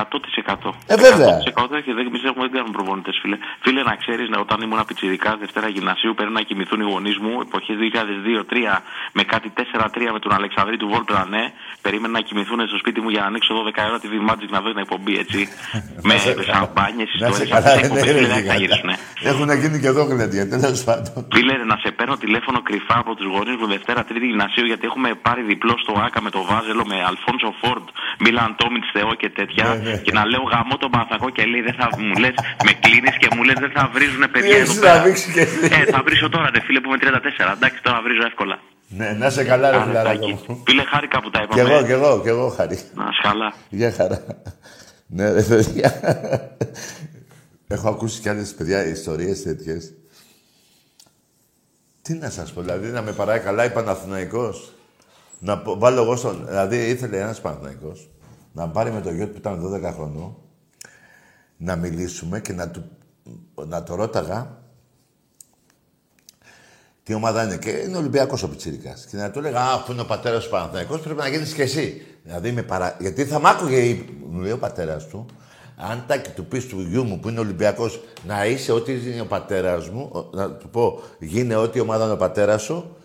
100%. Ε, βέβαια. 100% και δεν, εμείς έχουμε, δεν κάνουμε προπονητές, φίλε. Φίλε, να ξέρεις, όταν ήμουν πιτσιρικά Δευτέρα Γυμνασίου, παίρνει να κοιμηθούν οι γονείς μου, εποχέ 2002-3, με κάτι 4-3 με τον Αλεξανδρή του Βόλτρα, ναι. Περίμενα να κοιμηθούν στο σπίτι μου για να ανοίξω 12 ώρα τη TV Magic να δω την εκπομπή, έτσι. με σαμπάνιε, Να σε ιστορίε. καλά, Αυτέ οι ναι, εκπομπέ ρε, δεν θα γιγάντα. γυρίσουν. Έχουν γίνει και εδώ γλέντια, τέλος πάντων. Φίλε, ρε, να σε παίρνω τηλέφωνο κρυφά από τους γονείς μου Δευτέρα Τρίτη Γυμνασίου γιατί έχουμε πάρει διπλό στο ΑΚΑ με το Βάζελο, με Αλφόνσο Φόρντ, Μίλαν Τόμιτς Θεό και τέτοια. Ναι, ναι. Και να λέω γαμό τον Παναθακό και λέει δεν θα μου λες, με κλείνεις και μου λες δεν θα βρίζουν παιδιά έχεις εδώ να πέρα. δείξεις και εσύ. Ε, θα βρίσω τώρα, ρε φίλε που είμαι 34. Εντάξει, τώρα βρίζω εύκολα. Ναι, να σε καλά, ρε Άρα, φιλαράκο Τάκη. μου. Φίλε, χάρηκα που τα Κι είπαμε. εγώ, κι εγώ, κι εγώ, χάρη. Να είσαι καλά. Γεια χαρά. Ναι, ρε παιδιά. Έχω ακούσει κι άλλες παιδιά ιστορίες τέτοιες. Τι να σας πω, δηλαδή να με παράει καλά η Παναθηναϊκός. Να πω- βάλω εγώ στον... Δηλαδή ήθελε ένας Παναθηναϊκός να πάρει με το γιο του που ήταν 12 χρονών να μιλήσουμε και να, του, να το ρώταγα τι ομάδα είναι. Και είναι Ολυμπιακός ο Πιτσυρικά. Και να του έλεγα, Α, αφού είναι ο πατέρας του Παναθηναϊκός, πρέπει να γίνεις και εσύ. Δηλαδή με παρα... Γιατί θα μ' άκουγε, η- μου λέει ο πατέρας του, αν τάκι του πεις του γιού μου που είναι Ολυμπιακός, να είσαι ό,τι είναι ο πατέρας μου, ο- να του πω, γίνε ό,τι ομάδα είναι ο πατέρας σου,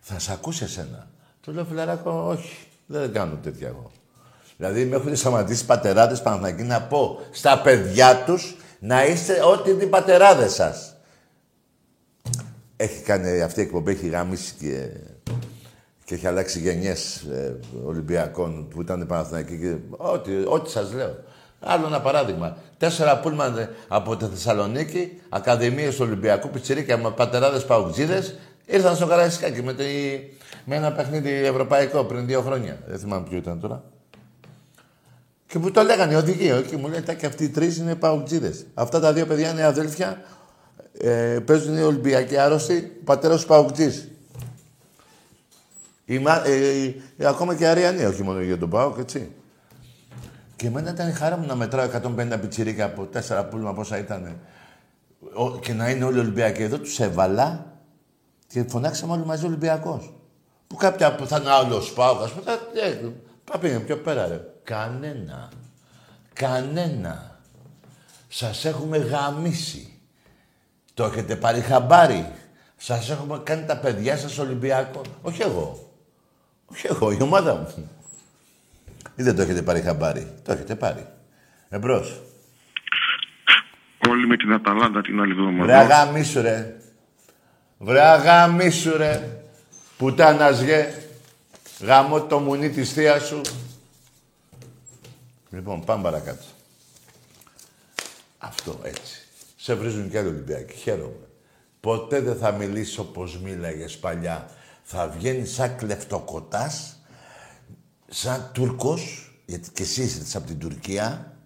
θα σε ακούσει εσένα. Του λέω, φιλαράκο, όχι, δεν κάνω τέτοια εγώ. Δηλαδή με έχουν σταματήσει πατεράδες Παναθηναϊκοί να πω στα παιδιά τους να είστε ό,τι είναι οι πατεράδες σας. Έχει κάνει αυτή η εκπομπή, έχει γαμίσει και, και έχει αλλάξει γενιές ε, Ολυμπιακών που ήταν Παναθηναϊκοί και ό,τι, ό,τι σας λέω. Άλλο ένα παράδειγμα. Τέσσερα πούλμαν ε, από τη Θεσσαλονίκη, Ακαδημίες του Ολυμπιακού, πιτσιρίκα με πατεράδες παουτζίδες, ήρθαν στο Καραϊσκάκι με, τη, με ένα παιχνίδι ευρωπαϊκό πριν δύο χρόνια. Δεν θυμάμαι ποιο ήταν τώρα. Και μου το λέγανε οι οδηγοί, όχι, μου λέει, και αυτοί οι τρεις είναι παουτζίδες. Αυτά τα δύο παιδιά είναι αδέλφια, ε, παίζουν οι Ολυμπιακοί άρρωστοι, ο πατέρας τους Παουκτζή. Ε, ε, ακόμα και Αριανοί, όχι μόνο για τον Πάοκ, έτσι. Και εμένα ήταν η χαρά μου να μετράω 150 πιτσιρίκα από 4 πούλμα πόσα ήταν. Και να είναι όλοι Ολυμπιακοί. Εδώ τους έβαλα και φωνάξαμε όλοι μαζί Ολυμπιακός. Που κάποια που θα είναι άλλος Πάοκ, ας πούμε, θα, ε, θα πήγαινε πιο πέρα, ρε. Κανένα. Κανένα. Σας έχουμε γαμίσει. Το έχετε πάρει χαμπάρι. Σας έχουμε κάνει τα παιδιά σας Ολυμπιακό. Όχι εγώ. Όχι εγώ, η ομάδα μου. Ή δεν το έχετε πάρει χαμπάρι. Το έχετε πάρει. Εμπρός. Όλοι με την Αταλάντα την άλλη Βρε εβδομάδα. αγαμίσου ρε. Βρε αγαμίσου ρε. Πουτάνας γε. Γαμώ το μουνί της θείας σου. Λοιπόν, πάμε παρακάτω. Αυτό έτσι. Σε βρίζουν και άλλοι Ολυμπιακοί. Χαίρομαι. Ποτέ δεν θα μιλήσω όπως μίλαγες παλιά. Θα βγαίνεις σαν κλεφτοκοτάς, σαν Τούρκος, γιατί και εσύ είσαι από την Τουρκία,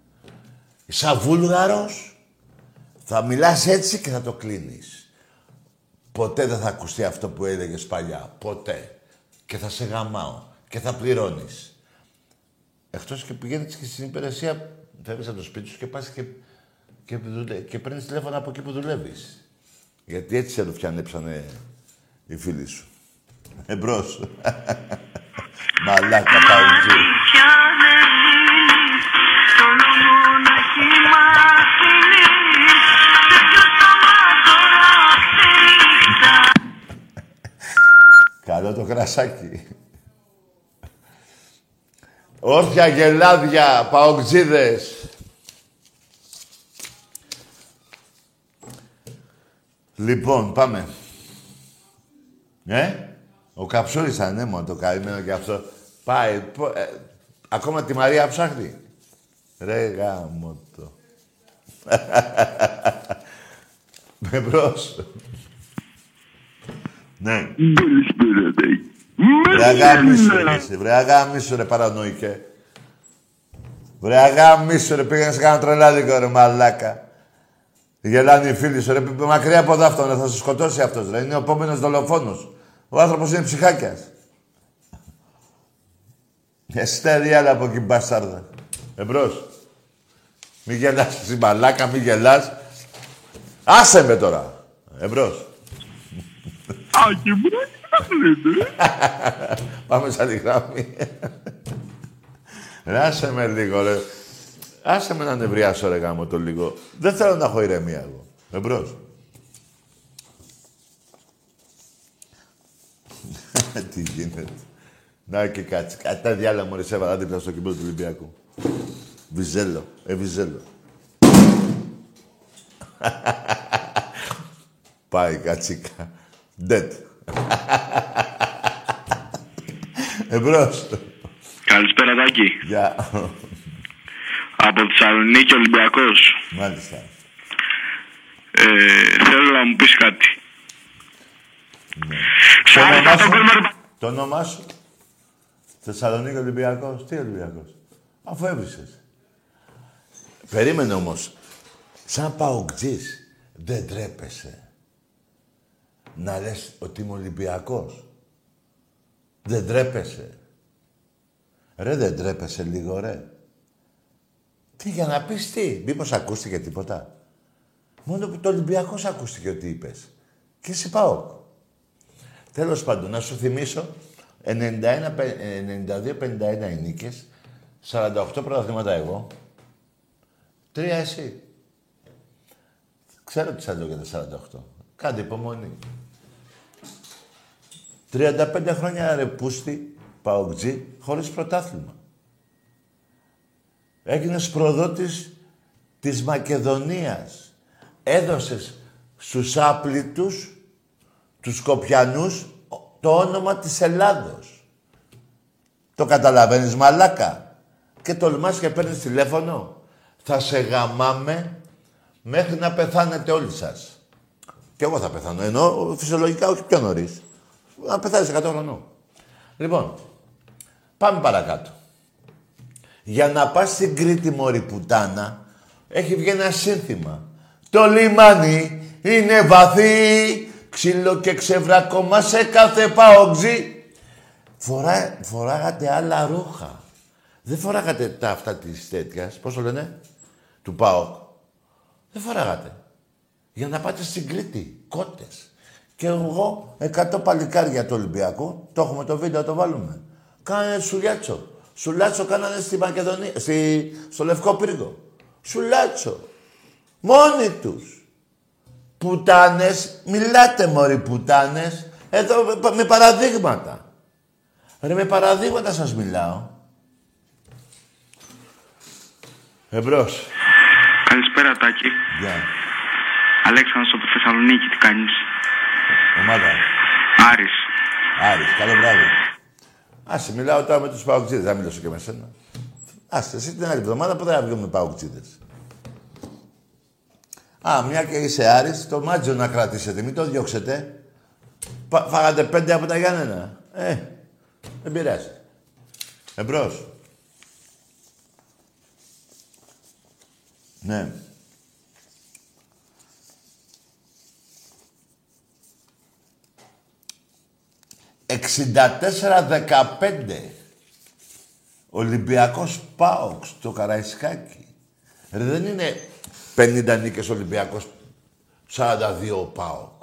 σαν Βούλγαρος, θα μιλάς έτσι και θα το κλείνεις. Ποτέ δεν θα ακουστεί αυτό που έλεγες παλιά. Ποτέ. Και θα σε γαμάω. Και θα πληρώνεις. Εκτός και πηγαίνεις και στην υπηρεσία, φεύγεις από το σπίτι σου και πας και, και, δουλε... και παίρνεις τηλέφωνο από εκεί που δουλεύεις. Γιατί έτσι σε ρουφιανέψανε οι φίλοι σου. Εμπρός. Μαλάκα, παουτζή. Κρασάκι. Όρθια γελάδια, παοξίδες. Λοιπόν, πάμε. Ε, ο Καψούρης θα είναι μόνο το καημένο και αυτό. Πάει, πο- ε, ακόμα τη Μαρία ψάχνει. Ρε γάμο το. Εμπρός. Ναι. Βρε αγάμισου ρε, εσύ. βρε αγάμισου ρε παρανοϊκέ. Βρε αγάμισου ρε, πήγαινες σε κάνα τρελάδικο ρε μαλάκα. Γελάνε οι φίλοι σου ρε, π- μακριά από δάφτονα, θα σε σκοτώσει αυτός ρε. Είναι ο επόμενος δολοφόνος. Ο άνθρωπος είναι ψυχάκιας. Εστέρι άλλα από εκεί μπαστάρδα. Εμπρός. Μη γελάς εσύ μαλάκα, μη γελάς. Άσε με τώρα. Εμπρός. Άκη μου, Πάμε σαν τη γράμμη. Ρε, άσε με λίγο, ρε. Άσε με να νευριάσω, ρε γάμο το λίγο. Δεν θέλω να έχω ηρεμία εγώ. Εμπρός. Τι γίνεται. Να και κάτσε. Κάτι τα διάλα μου, ρε, σε έβαλα δίπλα στο κήπο του Ολυμπιακού. Βιζέλο. Ε, βιζέλο. Πάει κατσίκα. Dead. Εμπρός. Καλησπέρα, Τάκη. Γεια. Από Θεσσαλονίκη, Ολυμπιακός. Μάλιστα. Ε, θέλω να μου πεις κάτι. Σ' Το άρεσε όνομά αυτό σου. που είμαι Το όνομά σου; Θεσσαλονίκη Ολυμπιακός; Τι Ολυμπιακός; Αφού έβρισες. Περίμενε όμως. Σαν παοκτζής δεν τρέπεσαι να λες ότι είμαι Ολυμπιακός. Δεν τρέπεσαι. Ρε δεν τρέπεσαι λίγο ρε. Τι για να πεις τι; Μήπως ακούστηκε τίποτα; Μόνο που το Ολυμπιακός ακούστηκε ότι είπες. Και εσύ πάω. Τέλος πάντων, να σου θυμίσω 91, πε- 92-51 οι νίκες, 48 πρωταθλήματα εγώ, τρία εσύ. Ξέρω τι θα λέω για τα 48. Κάντε υπομονή. 35 χρόνια ρε πούστη, παοκτζή, χωρίς πρωτάθλημα. Έγινες προδότης της Μακεδονίας. Έδωσες στους άπλητους τους Σκοπιανούς το όνομα της Ελλάδος. Το καταλαβαίνεις μαλάκα. Και τολμάς και παίρνεις τηλέφωνο. Θα σε γαμάμε μέχρι να πεθάνετε όλοι σας. Και εγώ θα πεθάνω. Ενώ φυσιολογικά όχι πιο νωρίς. Να πεθάνεις 100 χρονών. Λοιπόν, πάμε παρακάτω. Για να πας στην Κρήτη μωρή πουτάνα, έχει βγει ένα σύνθημα. Το λιμάνι είναι βαθύ, ξύλο και ξεβράκωμα σε κάθε παόξι. Φορά, φοράγατε άλλα ρούχα. Δεν φοράγατε τα αυτά της τέτοιας, πώς το λένε, του ΠΑΟΚ. Δεν φοράγατε. Για να πάτε στην Κρήτη, κότες. Και εγώ, 100 παλικάρια του Ολυμπιακού, το έχουμε το βίντεο, το βάλουμε. Κάνανε σουλιάτσο. Σουλάτσο κάνανε στη Μακεδονία, στη, στο Λευκό Πύργο. Σουλάτσο. Μόνοι τους. Πουτάνες, μιλάτε μωροί πουτάνες. Εδώ με- με παραδείγματα. Ρε με παραδείγματα σας μιλάω. Εμπρός. Καλησπέρα, Τάκη. Γεια. Αλέξανδρος από Θεσσαλονίκη, τι κάνεις; Ομάδα. Άρης. Άρης, καλό βράδυ. Άσε, μιλάω τώρα με τους παουκτζίδες, δεν μιλήσω και με σένα. Άσε, εσύ την άλλη εβδομάδα που θα βγούμε παουκτζίδες. Α, μια και είσαι Άρης, το μάτζο να κρατήσετε, μην το διώξετε. Πα- φάγατε πέντε από τα Γιάννενα. Ε, δεν πειράζει. Εμπρός. Ναι. «64-15». Ολυμπιακός Πάοξ, το Καραϊσκάκι. Ρε, δεν είναι 50 νίκες Ολυμπιακός, 42 ο Πάοκ.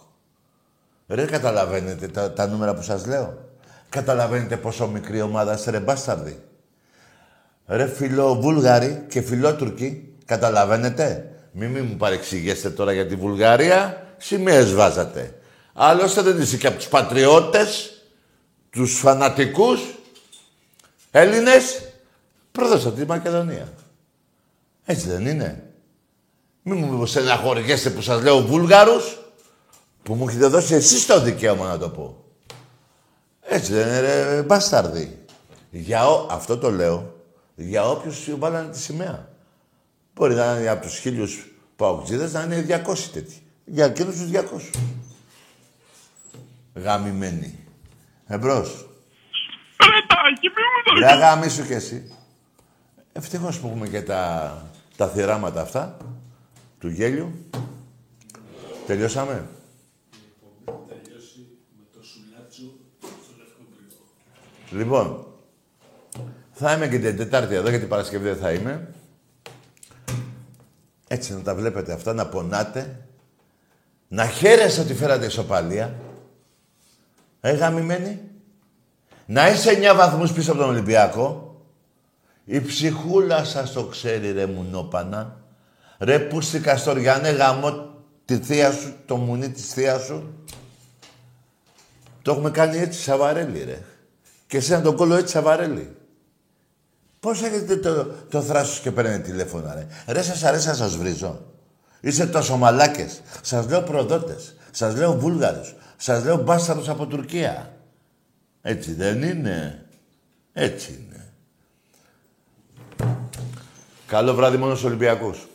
Ρε, καταλαβαίνετε τα, τα νούμερα που σας λέω; Καταλαβαίνετε πόσο μικρή ομάδα είστε, ρε μπάσταρδοι. Ρε φιλοβούλγαροι και φιλότουρκοι, καταλαβαίνετε; Μη μη μου παρεξηγήσετε τώρα για τη Βουλγαρία, σημαίες βάζατε. Άλλωστε δεν είσαι και από τους πατριώτες τους φανατικούς Έλληνες πρόδωσαν τη Μακεδονία. Έτσι δεν είναι. Μην μου στεναχωρηκέστε που σας λέω Βούλγαρους, που μου έχετε δώσει εσείς το δικαίωμα να το πω. Έτσι δεν είναι, ρε, μπαστάρδι. Για ο... Αυτό το λέω για όποιους βάλανε τη σημαία. Μπορεί να είναι από τους χίλιους παοκτζίδες να είναι 200 τέτοιοι. Για εκείνους τους 200. Γαμημένοι. Εμπρός. Ρε γαμίσου κι εσύ. Ευτυχώς που έχουμε και τα, τα θυράματα αυτά του γέλιου. Τελειώσαμε. Λοιπόν, θα είμαι και την Τετάρτη εδώ, γιατί Παρασκευή δεν θα είμαι. Έτσι να τα βλέπετε αυτά, να πονάτε. Να χαίρεσαι ότι φέρατε ισοπαλία. Ε, γαμημένη. Να είσαι 9 βαθμούς πίσω από τον Ολυμπιακό. Η ψυχούλα σας το ξέρει ρε μουνόπανα. Ρε πούστη Καστοριανέ γαμώ τη θεία σου, το μουνί της θεία σου. Το έχουμε κάνει έτσι σαβαρέλι ρε. Και εσένα τον κόλλο έτσι σαβαρέλι. Πώς έχετε το, το θράσος και παίρνετε τηλέφωνα, ρε. Ρε, σας αρέσει να σας βρίζω. Είστε τόσο μαλάκες. Σας λέω προδότες. Σας λέω βούλγαρους. Σας λέω μπάσταρους από Τουρκία. Έτσι δεν είναι. Έτσι είναι. Καλό βράδυ μόνο στους Ολυμπιακούς.